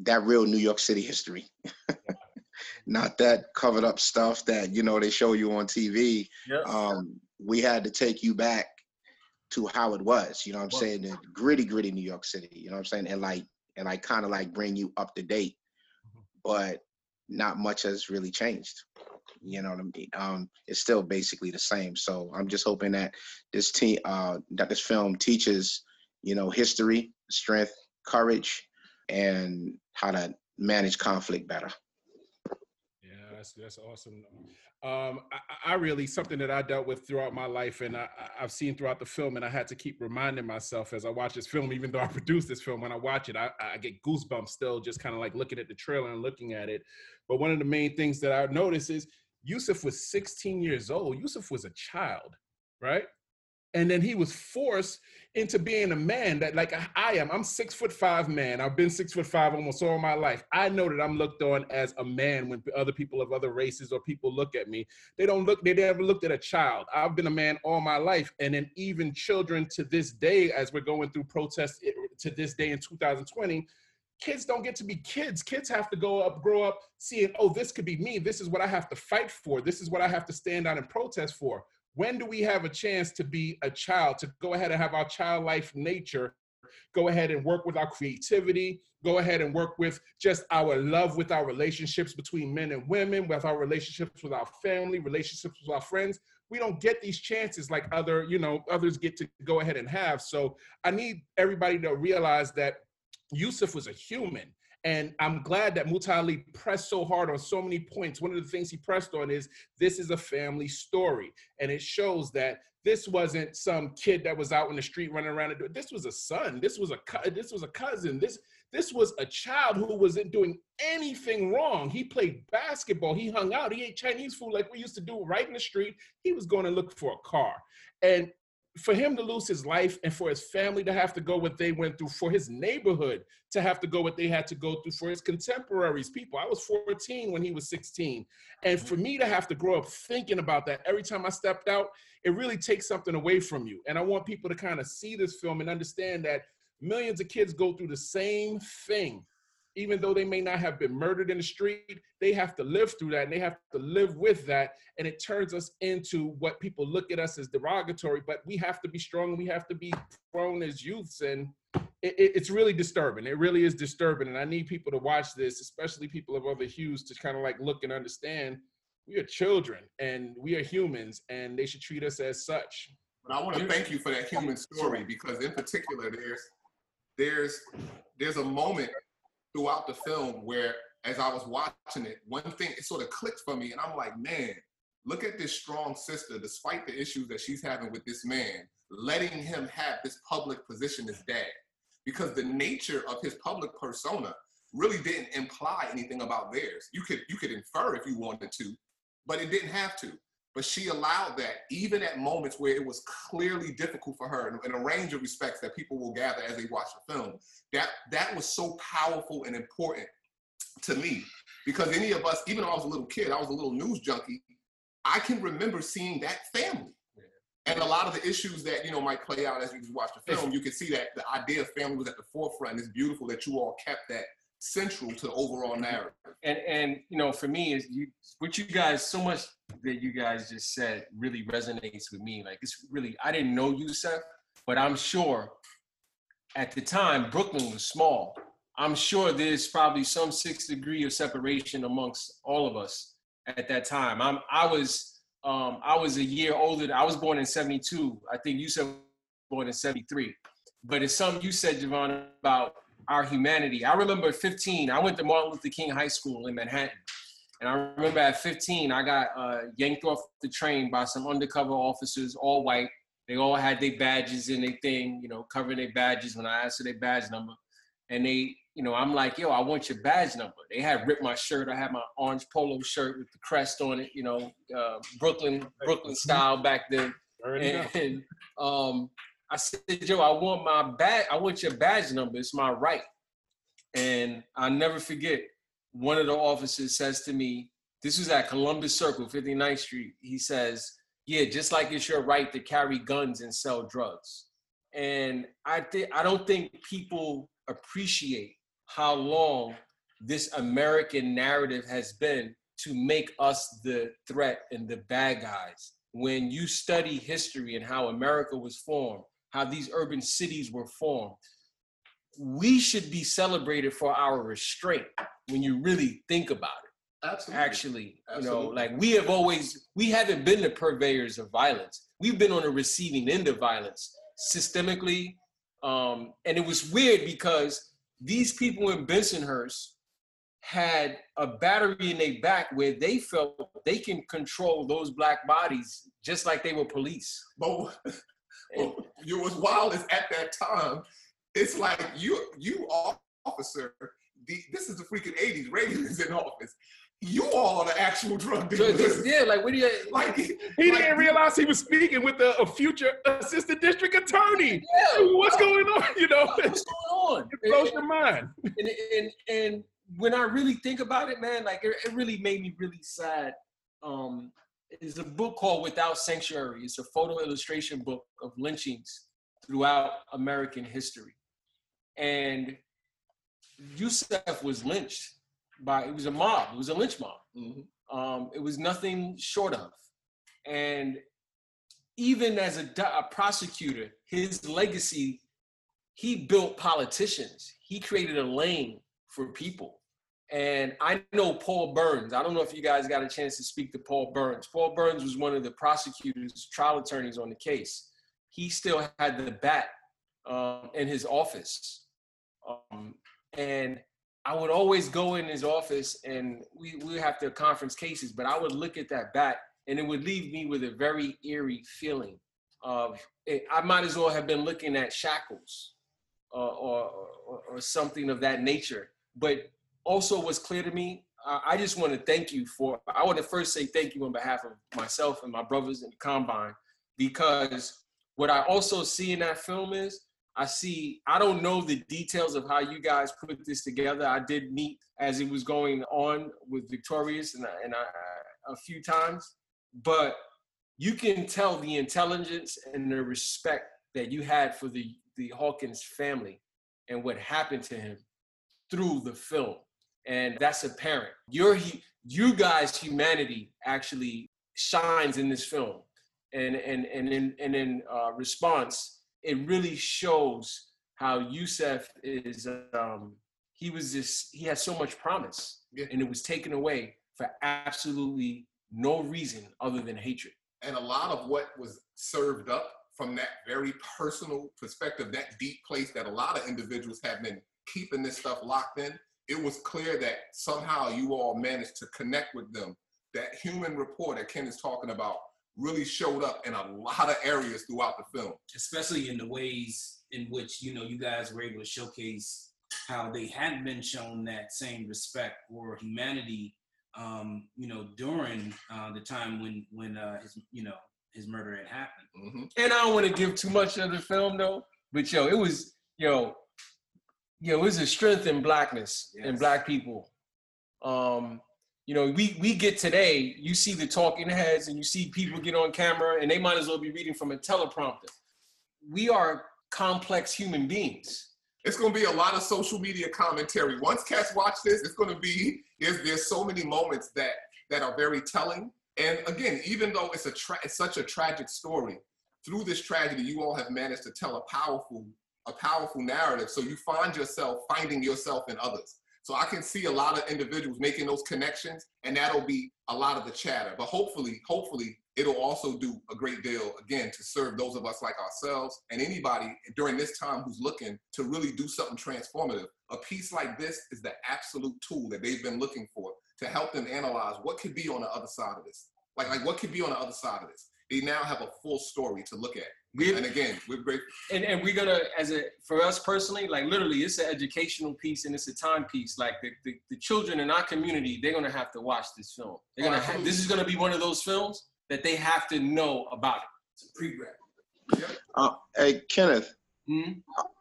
that real New York City history, not that covered up stuff that you know they show you on TV. Yep. Um, we had to take you back to how it was. You know what I'm saying? The gritty, gritty New York City. You know what I'm saying? And like and like kind of like bring you up to date, but not much has really changed. You know what I mean? Um, it's still basically the same. So I'm just hoping that this team, uh, that this film teaches, you know, history, strength, courage, and how to manage conflict better. Yeah, that's that's awesome. Um, I, I really something that I dealt with throughout my life, and I, I've seen throughout the film, and I had to keep reminding myself as I watch this film, even though I produced this film. When I watch it, I, I get goosebumps still, just kind of like looking at the trailer and looking at it. But one of the main things that I notice is Yusuf was 16 years old. Yusuf was a child, right? and then he was forced into being a man that like I am. I'm six foot five man. I've been six foot five almost all my life. I know that I'm looked on as a man when other people of other races or people look at me. They don't look. They never looked at a child. I've been a man all my life, and then even children to this day, as we're going through protests to this day in 2020 kids don't get to be kids. Kids have to go up, grow up, seeing, oh, this could be me. This is what I have to fight for. This is what I have to stand out and protest for. When do we have a chance to be a child, to go ahead and have our childlike nature, go ahead and work with our creativity, go ahead and work with just our love with our relationships between men and women, with our relationships with our family, relationships with our friends? We don't get these chances like other, you know, others get to go ahead and have. So I need everybody to realize that Yusuf was a human. And I'm glad that Muta'Ali pressed so hard on so many points. One of the things he pressed on is this is a family story. And it shows that this wasn't some kid that was out in the street running around. This was a son. This was a this was a cousin. This this was a child who wasn't doing anything wrong. He played basketball. He hung out. He ate Chinese food like we used to do right in the street. He was going to look for a car. And for him to lose his life and for his family to have to go what they went through, for his neighborhood to have to go what they had to go through, for his contemporaries, people. I was 14 when he was 16. And for me to have to grow up thinking about that every time I stepped out, it really takes something away from you. And I want people to kind of see this film and understand that millions of kids go through the same thing. Even though they may not have been murdered in the street, they have to live through that and they have to live with that. And it turns us into what people look at us as derogatory, but we have to be strong and we have to be grown as youths. And it, it- it's really disturbing. It really is disturbing. And I need people to watch this, especially people of other hues, to kind of like look and understand we are children and we are humans and they should treat us as such. But I want to thank you for that human story because, in particular, there's there's there's a moment throughout the film where, as I was watching it, one thing it sort of clicked for me, and I'm like, man, look at this strong sister, despite the issues that she's having with this man, letting him have this public position as dad, because the nature of his public persona really didn't imply anything about theirs. You could you could infer if you wanted to, but it didn't have to. But she allowed that, even at moments where it was clearly difficult for her, in, in a range of respects that people will gather as they watch the film. That that was so powerful and important to me because any of us, even though I was a little kid, I was a little news junkie. I can remember seeing that family. And a lot of the issues that you know might play out as you just watch the film, you can see that the idea of family was at the forefront. It's beautiful that you all kept that central to the overall narrative. and and you know for me is you what you guys so much that you guys just said really resonates with me. Like it's really i didn't know Yusuf but i'm sure at the time brooklyn was small. I'm sure there's probably some six degree of separation amongst all of us at that time. I'm i was um i was a year older. I was born in 72 i think you said born in 73 but it's something you said javon about our humanity. I remember 15, I went to Martin Luther King High School in Manhattan. And I remember at 15, I got uh, yanked off the train by some undercover officers, all white. They all had their badges and their thing, you know, covering their badges when I asked for their badge number. And they, you know, I'm like, yo, I want your badge number. They had ripped my shirt. I had my orange polo shirt with the crest on it, you know, uh, Brooklyn, Brooklyn style back then. Know. And um, I said, Joe, I want my badge. I want your badge number. It's my right. And I'll never forget, one of the officers says to me, this was at Columbus Circle, 59th Street. He says, yeah, just like it's your right to carry guns and sell drugs. And I think I don't think people appreciate how long this American narrative has been to make us the threat and the bad guys. When you study history and how America was formed, how these urban cities were formed, we should be celebrated for our restraint when you really think about it. Absolutely. Actually, you know, like we have always, we haven't been the purveyors of violence. We've been on the receiving end of violence systemically. Um, and it was weird because these people in Bensonhurst had a battery in their back where they felt they can control those black bodies just like they were police. But well, you was wild is at that time. It's like you, you officer. The, this is the freaking '80s. Reagan is in office. You all are the actual drug So, dealers. yeah, like what do you like? He didn't realize he was speaking with a, a future assistant district attorney. Yeah, What's going on? You know, what's going on? It blows your mind. and, and and when I really think about it, man, like it, it really made me really sad. Um, it's a book called Without Sanctuary. It's a photo illustration book of lynchings throughout American history, and Yusuf was lynched by it was a mob. It was a lynch mob. Um, it was nothing short of, and even as a, a prosecutor, his legacy, he built politicians. He created a lane for people. And I know Paul Burns. I don't know if you guys got a chance to speak to Paul Burns. Paul Burns was one of the prosecutors, trial attorneys on the case. He still had the bat um, in his office. Um, and I would always go in his office and we would have to conference cases, but I would look at that bat and it would leave me with a very eerie feeling of it, I might as well have been looking at shackles uh, or, or or something of that nature. But also, what's clear to me, I just want to thank you for. I want to first say thank you on behalf of myself and my brothers in the combine because what I also see in that film is I see, I don't know the details of how you guys put this together. I did meet as it was going on with Victorious and, I- and I, a few times, but you can tell the intelligence and the respect that you had for the, the Hawkins family and what happened to him through the film. And that's apparent. Your, you guys' humanity actually shines in this film. And, and, and in, and in uh, response, it really shows how Yusuf is, um, he was just, he has so much promise and it was taken away for absolutely no reason other than hatred. and a lot of what was served up from that very personal perspective, that deep place that a lot of individuals have been keeping this stuff locked in, it was clear that somehow you all managed to connect with them. That human rapport that Ken is talking about really showed up in a lot of areas throughout the film. especially in the ways in which you know you guys were able to showcase how they hadn't been shown that same respect or humanity um you know during uh the time when when uh his you know his murder had happened And I don't want to give too much of the film though, but yo, it was yo, yo, it was a strength in blackness and black people. Um, you know, we we get today, you see the talking heads and you see people get on camera and they might as well be reading from a teleprompter. We are complex human beings. It's going to be a lot of social media commentary. Once cats watch this, it's going to be is there's so many moments that that are very telling. And again, even though it's a tra- it's such a tragic story, through this tragedy, you all have managed to tell a powerful a powerful narrative. So you find yourself finding yourself in others. So I can see a lot of individuals making those connections, and that'll be a lot of the chatter. But hopefully, hopefully, it'll also do a great deal again to serve those of us like ourselves and anybody during this time who's looking to really do something transformative. A piece like this is the absolute tool that they've been looking for to help them analyze what could be on the other side of this. Like, like what could be on the other side of this. They now have a full story to look at. And again, we're grateful. and and we're gonna as a for us personally like literally it's an educational piece and it's a timepiece like the, the, the children in our community they're gonna have to watch this film they're gonna have, this is gonna be one of those films that they have to know about it it's a pre-grad Uh, hey, Kenneth, Hmm?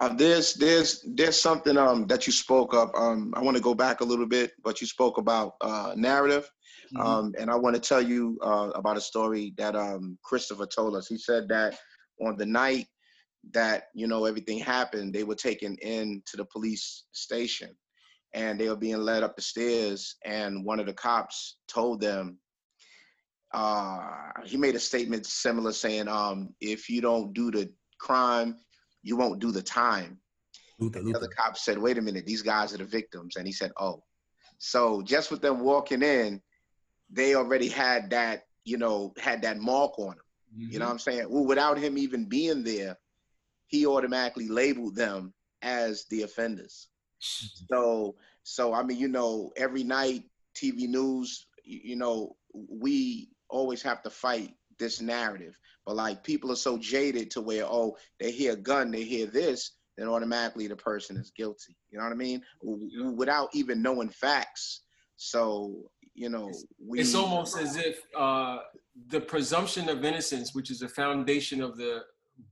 Uh, there's there's there's something um that you spoke of. Um, I want to go back a little bit, but you spoke about uh, narrative, Mhm. um, and I want to tell you uh, about a story that um, Christopher told us. He said that on the night that you know everything happened, they were taken in to the police station, and they were being led up the stairs, and one of the cops told them. Uh, he made a statement similar saying, um, if you don't do the crime, you won't do the time. Luther, The other cop said, wait a minute, these guys are the victims. And he said, oh. So just with them walking in, they already had that, you know, had that mark on them. You know what I'm saying? Well, without him even being there, he automatically labeled them as the offenders. So, so I mean, you know, every night TV news, you, you know, we always have to fight this narrative. But like people are so jaded to where, oh, they hear gun, they hear this, then automatically the person is guilty. You know what I mean? W- Without even knowing facts. So, you know, we it's almost as if uh, the presumption of innocence, which is the foundation of the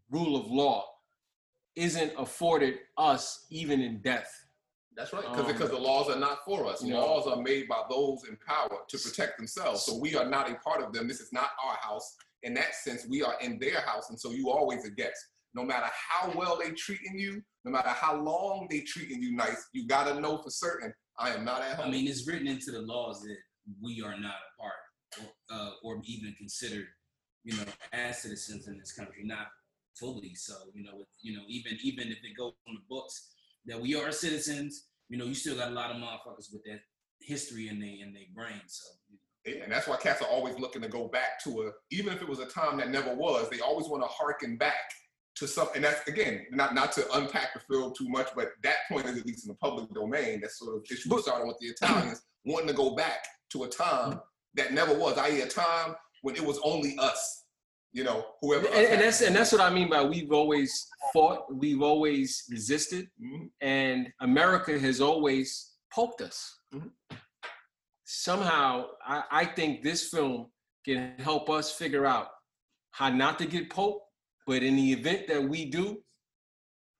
rule of law, isn't afforded us even in death. That's right, because Um, because the laws are not for us. you know. Laws are made by those in power to protect themselves. So we are not a part of them. This is not our house. In that sense, we are in their house, and so you always a guest. No matter how well they treating you, no matter how long they treating you nice, you gotta know for certain I am not at home. I mean, it's written into the laws that we are not a part or, uh, or even considered, you know, as citizens in this country, not fully. So, you know, with, you know, even even if it goes on the books that we are citizens, you know, you still got a lot of motherfuckers with that history in their in their brain. So, Yeah, and that's why cats are always looking to go back to a, even if it was a time that never was, they always want to harken back to something. And that's again, not not to unpack the film too much, but that point is at least in the public domain. That's sort of issue we started with the Italians wanting to go back to a time that never was, i.e., a time when it was only us. You know, whoever. and, and that's and that's what I mean by we've always fought, we've always resisted, Mm-hmm. and America has always poked us. Mm-hmm. Somehow, I, I think this film can help us figure out how not to get poked, but in the event that we do,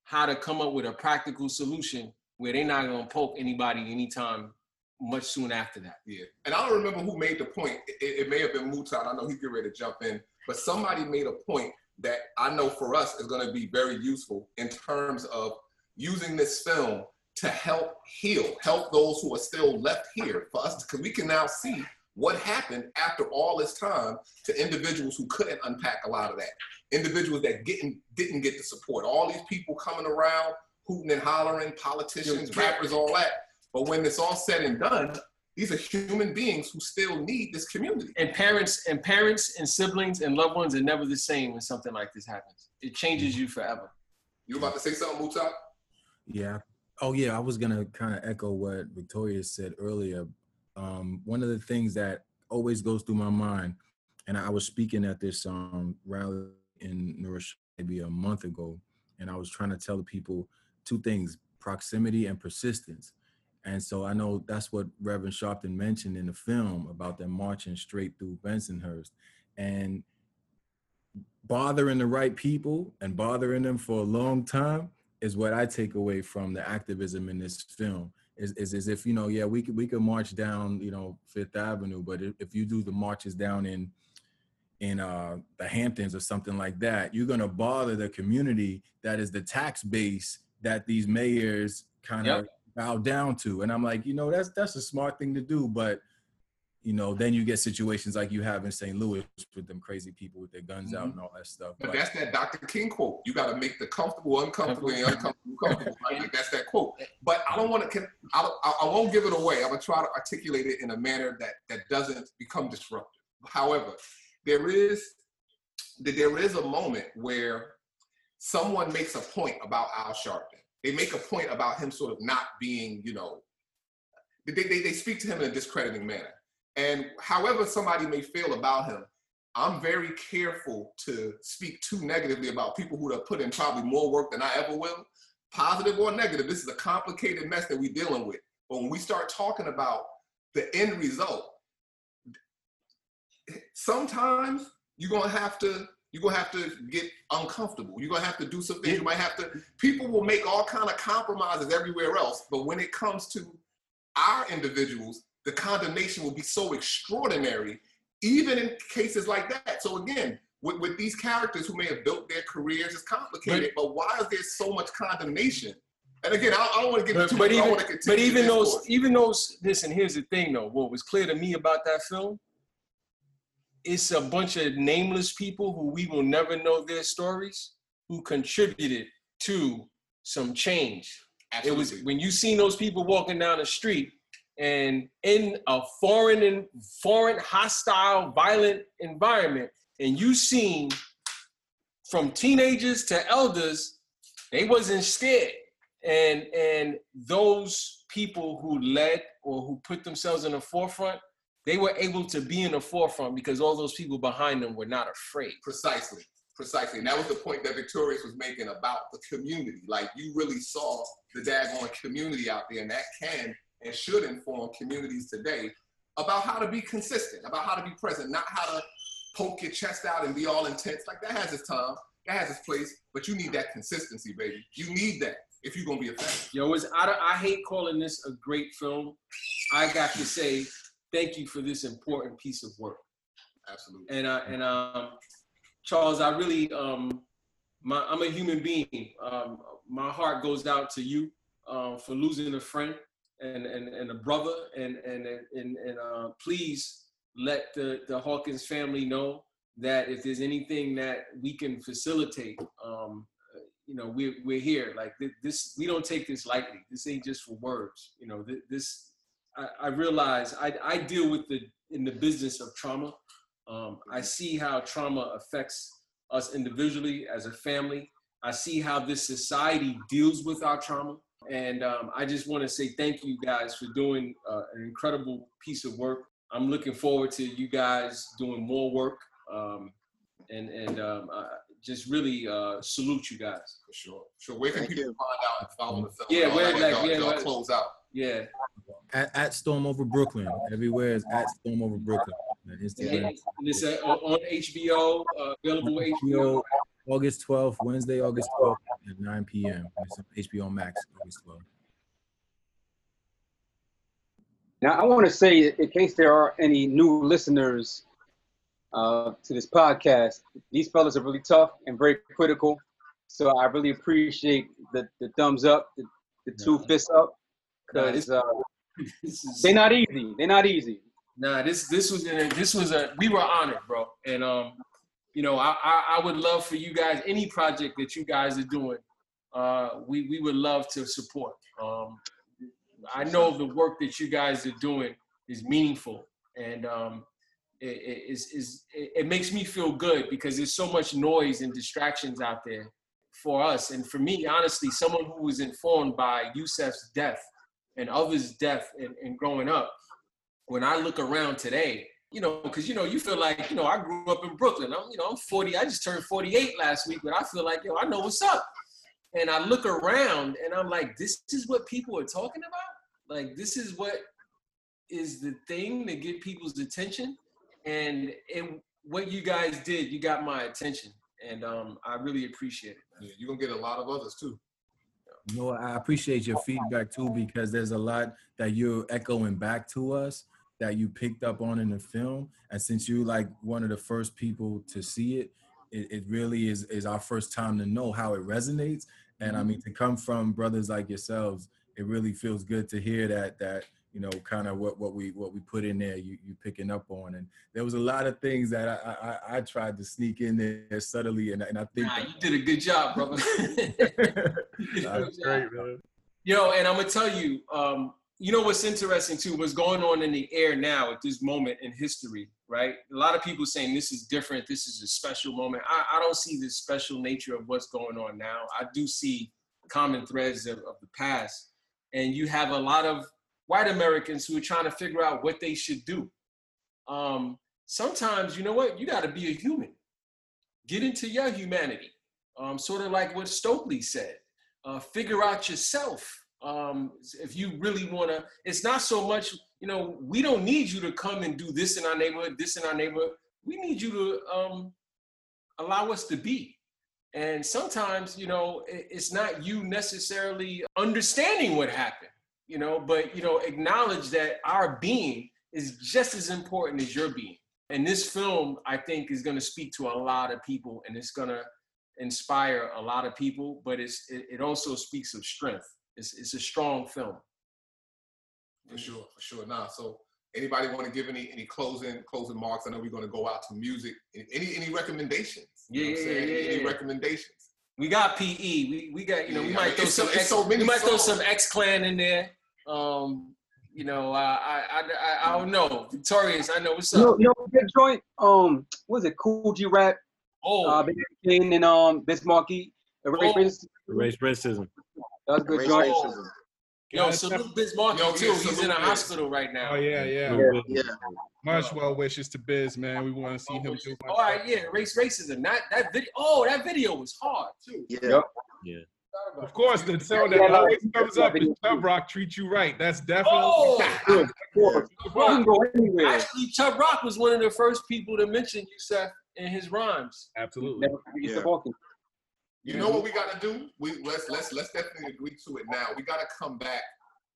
how to come up with a practical solution where they're not gonna poke anybody anytime much soon after that. Yeah, and I don't remember who made the point. It, it may have been Mutat. I know he's getting ready to jump in, but somebody made a point that I know for us is going to be very useful in terms of using this film to help heal, help those who are still left here for us, because we can now see what happened after all this time to individuals who couldn't unpack a lot of that, individuals that didn't didn't get the support. All these people coming around, hooting and hollering, politicians, rappers, all that. But when it's all said and done, these are human beings who still need this community. And parents and parents and siblings and loved ones are never the same when something like this happens. It changes you forever. You about to say something, Mutat? Yeah. Oh yeah, I was gonna kind of echo what Victoria said earlier. Um, one of the things that always goes through my mind, and I was speaking at this um, rally in Nourish maybe a month ago, and I was trying to tell the people two things: proximity and persistence. And so I know that's what Reverend Sharpton mentioned in the film about them marching straight through Bensonhurst. And bothering the right people and bothering them for a long time is what I take away from the activism in this film. Is, is as if you know, yeah, we could we could march down, you know, Fifth Avenue, but if, you do the marches down in in uh, the Hamptons or something like that, you're gonna bother the community that is the tax base that these mayors kind of Yep. Bow down to. And I'm like, you know, that's that's a smart thing to do, but you know, then you get situations like you have in St. Louis with them crazy people with their guns out Mhm. and all that stuff. But But- that's that Dr. King quote. You got to make the comfortable uncomfortable and uncomfortable comfortable. Like, like, that's that quote. But I don't want to. I, I? Won't give it away. I'm gonna try to articulate it in a manner that that doesn't become disruptive. However, there is that there is a moment where someone makes a point about Al Sharpton. They make a point about him sort of not being, you know, they, they, they speak to him in a discrediting manner. And however somebody may feel about him, I'm very careful to speak too negatively about people who have put in probably more work than I ever will, positive or negative. This is a complicated mess that we're dealing with. But when we start talking about the end result, sometimes you're gonna have to You're gonna have to get uncomfortable. You're gonna have to do some things. You might have to. People will make all kind of compromises everywhere else, but when it comes to our individuals, the condemnation will be so extraordinary, even in cases like that. So again, with, with these characters who may have built their careers, it's complicated. But, why is there so much condemnation? And again, I, I don't want to get But, too but much. Even, want to continue. but even those, course. even those. Listen, here's the thing, though. What was clear to me about that film, it's a bunch of nameless people who we will never know their stories, who contributed to some change. It was when you seen those people walking down the street, and in a foreign and foreign, hostile, violent environment, and you seen from teenagers to elders, they wasn't scared. And and those people who led or who put themselves in the forefront, they were able to be in the forefront because all those people behind them were not afraid. Precisely. Precisely. And that was the point that Victorious was making about the community. Like you really saw the daggone community out there, and that can and should inform communities today about how to be consistent, about how to be present, not how to poke your chest out and be all intense. Like that has its time, that has its place, but you need that consistency, baby. You need that if you're gonna be effective. Yo, it's, I, I hate calling this a great film. I got to say thank you for this important piece of work. Absolutely. And uh, and um, Charles, I really um, my I'm a human being. Um, my heart goes out to you uh, for losing a friend and and, and a brother. And and and and uh, please let the the Hawkins family know that if there's anything that we can facilitate, um, you know, we're we're here. Like thi- this, we don't take this lightly. This ain't just for words. You know, thi- this. I, I realize I I deal with the in the business of trauma. Um, I see how trauma affects us individually as a family. I see how this society deals with our trauma. And um, I just want to say thank you guys for doing uh, an incredible piece of work. I'm looking forward to you guys doing more work. Um, and and um, I just really uh, salute you guys. For sure. Sure. Where can Thank people you. find out and follow the film? Yeah, where like yeah, y'all close out. Yeah. At, at Storm Over Brooklyn. Everywhere is at Storm Over Brooklyn. On Instagram. And it's uh, on HBO, uh, available HBO. HBO, August 12th, Wednesday, August 12th at 9 p.m. It's on HBO Max, August 12th. Now, I want to say, in case there are any new listeners uh, to this podcast, these fellas are really tough and very critical. So I really appreciate the, the thumbs up, the, the two fists up, because uh, This is- they're not easy. They're not easy. Nah, this this was a, this was a we were honored, bro. And um, you know, I, I I would love for you guys any project that you guys are doing, uh, we we would love to support. Um, I know the work that you guys are doing is meaningful, and um, it, it is is it, it makes me feel good because there's so much noise and distractions out there for us, and for me, honestly, someone who was informed by Yusuf's death and of his death and, and growing up when I look around today, you know, because you know, you feel like, you know, I grew up in Brooklyn. I'm, you know, I'm 40. I just turned 48 last week, but I feel like, yo, I know what's up. And I look around and I'm like, this is what people are talking about. Like, this is what is the thing to get people's attention. And and what you guys did, you got my attention, and um, I really appreciate it. Yeah, you're gonna get a lot of others too. You know, I appreciate your feedback too because there's a lot that you're echoing back to us that you picked up on in the film. And since you like one of the first people to see it, it, it really is is our first time to know how it resonates. And I mm-hmm. mean to come from brothers like yourselves, it really feels good to hear that that you know kind of what what we what we put in there you you picking up on and there was a lot of things that I I, I tried to sneak in there subtly and, and I think Nah, you did a good job, brother. That's great, man. Yo, and I'm gonna tell you, um, you know what's interesting too? What's going on in the air now at this moment in history, right? A lot of people saying this is different. This is a special moment. I, I don't see the special nature of what's going on now. I do see common threads of, of the past, and you have a lot of white Americans who are trying to figure out what they should do. Um, sometimes, you know what? You got to be a human. Get into your humanity. Um, sort of like what Stokely said uh, figure out yourself. Um, if you really want to, it's not so much, you know, we don't need you to come and do this in our neighborhood, this in our neighborhood. We need you to um, allow us to be. And sometimes, you know, it's not you necessarily understanding what happened, you know, but, you know, acknowledge that our being is just as important as your being. And this film, I think, is going to speak to a lot of people and it's going to inspire a lot of people, but it's, it, it also speaks of strength. It's, it's a strong film. For sure, for sure. Nah, so anybody want to give any any closing closing marks? I know we're going to go out to music. Any any recommendations? You know Yeah, what I'm yeah, saying? yeah, Any, recommendations? We got PE. We, we got, you know, we Yeah, might I mean, throw some so- X, so many we might throw some X Clan in there. Um, you know, uh, I, I, I, I don't know. Victorious, I know what's You know, up. you know that joint? Um, was it? Kool G Rap. Oh, uh, Big King and um, Biz Markie. Erase Oh. Racism. Erase racism. That was a good Erase joint. racism. Yo, Yeah, salute Bismarck Yo, too. yeah, He's in salute a hospital right now. Oh yeah, yeah. Yeah. Yeah. Much well wishes to Biz, man. We want to see him do. All right, yeah, race racism. That that video. Oh, that video was hard too. Yeah. Yep. Yeah. Of course, the sound that Yeah, always comes up is video Chubb Rock treat you right. That's oh! definitely. Oh, Of course. You can go anywhere. actually, Chubb Rock was one of the first people to mention Yusuf in his rhymes. Absolutely. Yeah. You know what we got to do? We let's let's let's definitely agree to it now. We got to come back.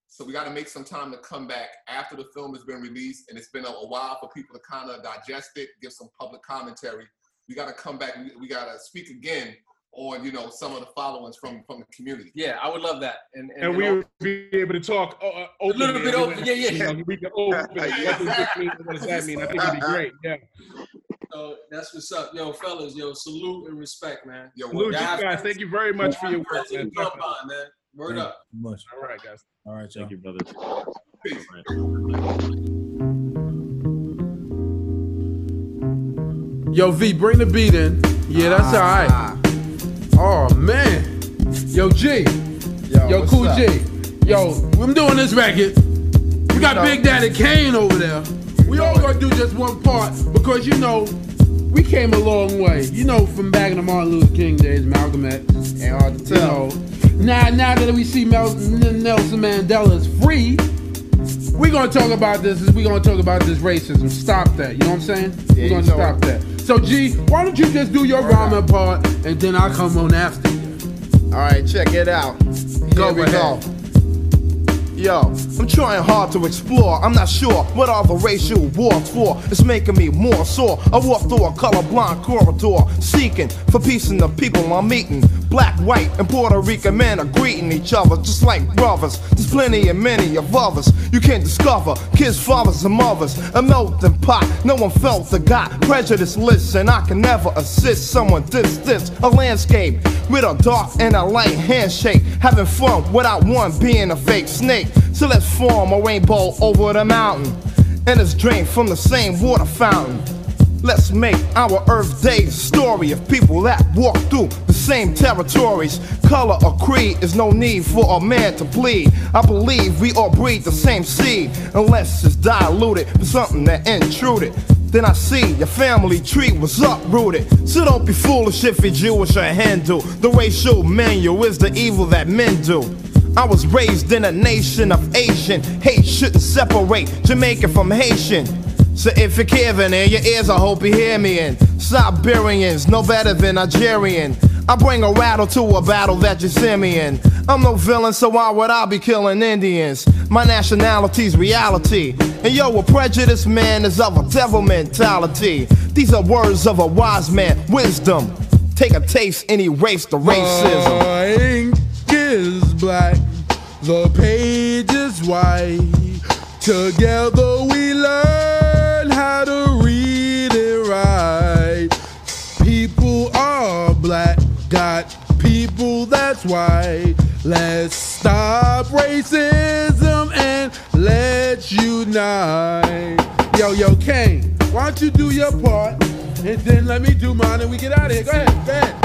So we got to make some time to come back after the film has been released and it's been a, a while for people to kind of digest it, give some public commentary. We got to come back. We, we got to speak again on you know some of the followings from from the community. Yeah, I would love that. And and, And we would be able to talk uh, uh, A little bit We open, would- yeah, yeah. you know, we can open. Yeah. What does this mean? What does that mean? I think it'd be great. Yeah. so that's what's up, yo, fellas. Yo, salute and respect, man. Yo, Salute you Yeah, guys. Thank you very much for your work, man. in Jump on, man. Word Thank up. much. All right, guys. All right, y'all. Thank you, brother. peace. Yo, V, bring the beat in. Yeah, that's all right. Oh man. Yo, G. Yo, what's Cool up? G. Yo, I'm doing this record. We got know. Big Daddy Kane over there. We all gonna do just one part because you know we came a long way. You know, from back in the Martin Luther King days, Malcolm X. Ain't hard to You tell. know, now now that we see Mel- Nelson Mandela is free, we're gonna talk about this. We're gonna talk about this racism. Stop that. You know what I'm saying? Yeah, we you gonna stop it. that. So G, why don't you just do your rhyming part and then I'll come on after you. All right, check it out. Go Here we ahead. go. Yo, I'm trying hard to explore. I'm not sure what all the racial wars for. It's making me more sore. I walk through a colorblind corridor, seeking for peace in the people I'm meeting. Black, white, and Puerto Rican men are greeting each other just like brothers. There's plenty and many of others you can't discover. Kids, fathers, and mothers. A melting pot. No one felt the got prejudice. Listen, I can never assist someone this this a landscape with a dark and a light handshake. Having fun without one being a fake snake. So let's form a rainbow over the mountain. And it's drained from the same water fountain. Let's make our Earth Day story of people that walk through the same territories. Color or creed is no need for a man to bleed. I believe we all breathe the same seed, unless it's diluted with something that intruded. Then I see your family tree was uprooted. So don't be foolish if you're Jewish or Hindu. The racial menu is the evil that men do. I was raised in a nation of Asian. Hate shouldn't separate Jamaican from Haitian. So if you're caving in your ears, I hope you hear me in. Siberians, no better than Nigerian. I bring a rattle to a battle that you see me in. I'm no villain, so why would I be killing Indians? My nationality's reality. And yo, a prejudiced man is of a devil mentality. These are words of a wise man, wisdom. Take a taste and erase the racism. Black, the page is white. Together we learn how to read and write. People are black, got people that's white. Let's stop racism and let's unite. Yo, yo, Kane, why don't you do your part and then let me do mine and we get out of here. Go ahead, go ahead.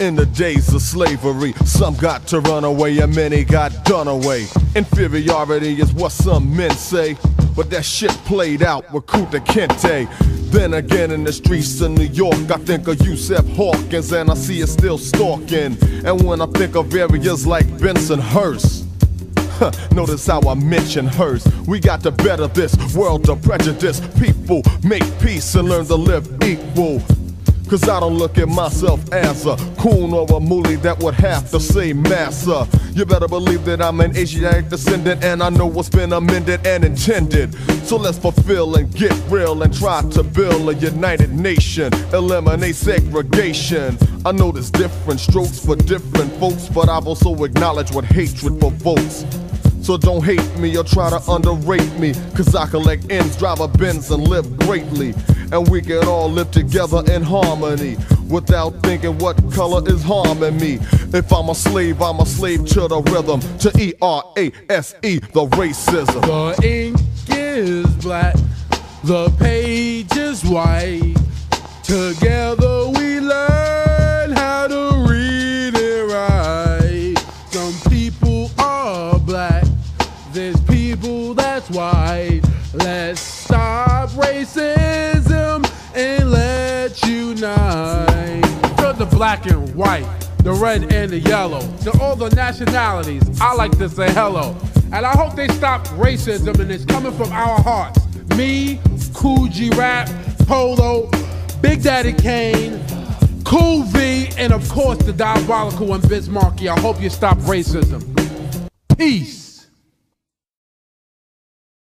In the days of slavery, some got to run away and many got done away. Inferiority is what some men say, but that shit played out with Kunta Kinte. Then again in the streets of New York, I think of Yusuf Hawkins and I see it still stalking. And when I think of areas like Bensonhurst, Huh, Notice how I mention hers. We got to better this world of prejudice. People make peace and learn to live equal. Cause I don't look at myself as a coon or a mooly that would have to say massa. You better believe that I'm an Asiatic descendant and I know what's been amended and intended. So let's fulfill and get real and try to build a united nation. Eliminate segregation. I know there's different strokes for different folks, but I've also acknowledged what hatred provokes. So don't hate me or try to underrate me. Cause I collect ends, drive a Benz, and live greatly. And we can all live together in harmony. Without thinking what color is harming me. If I'm a slave, I'm a slave to the rhythm. To E R A S E, the racism. The ink is black, the page is white. Together we racism and let's unite. To the black and white, the red and the yellow, to all the nationalities, I like to say hello. And I hope they stop racism and it's coming from our hearts. Me, Kool G Rap, Polo, Big Daddy Kane, Cool V, and of course the diabolical and Biz Markie. I hope you stop racism. Peace.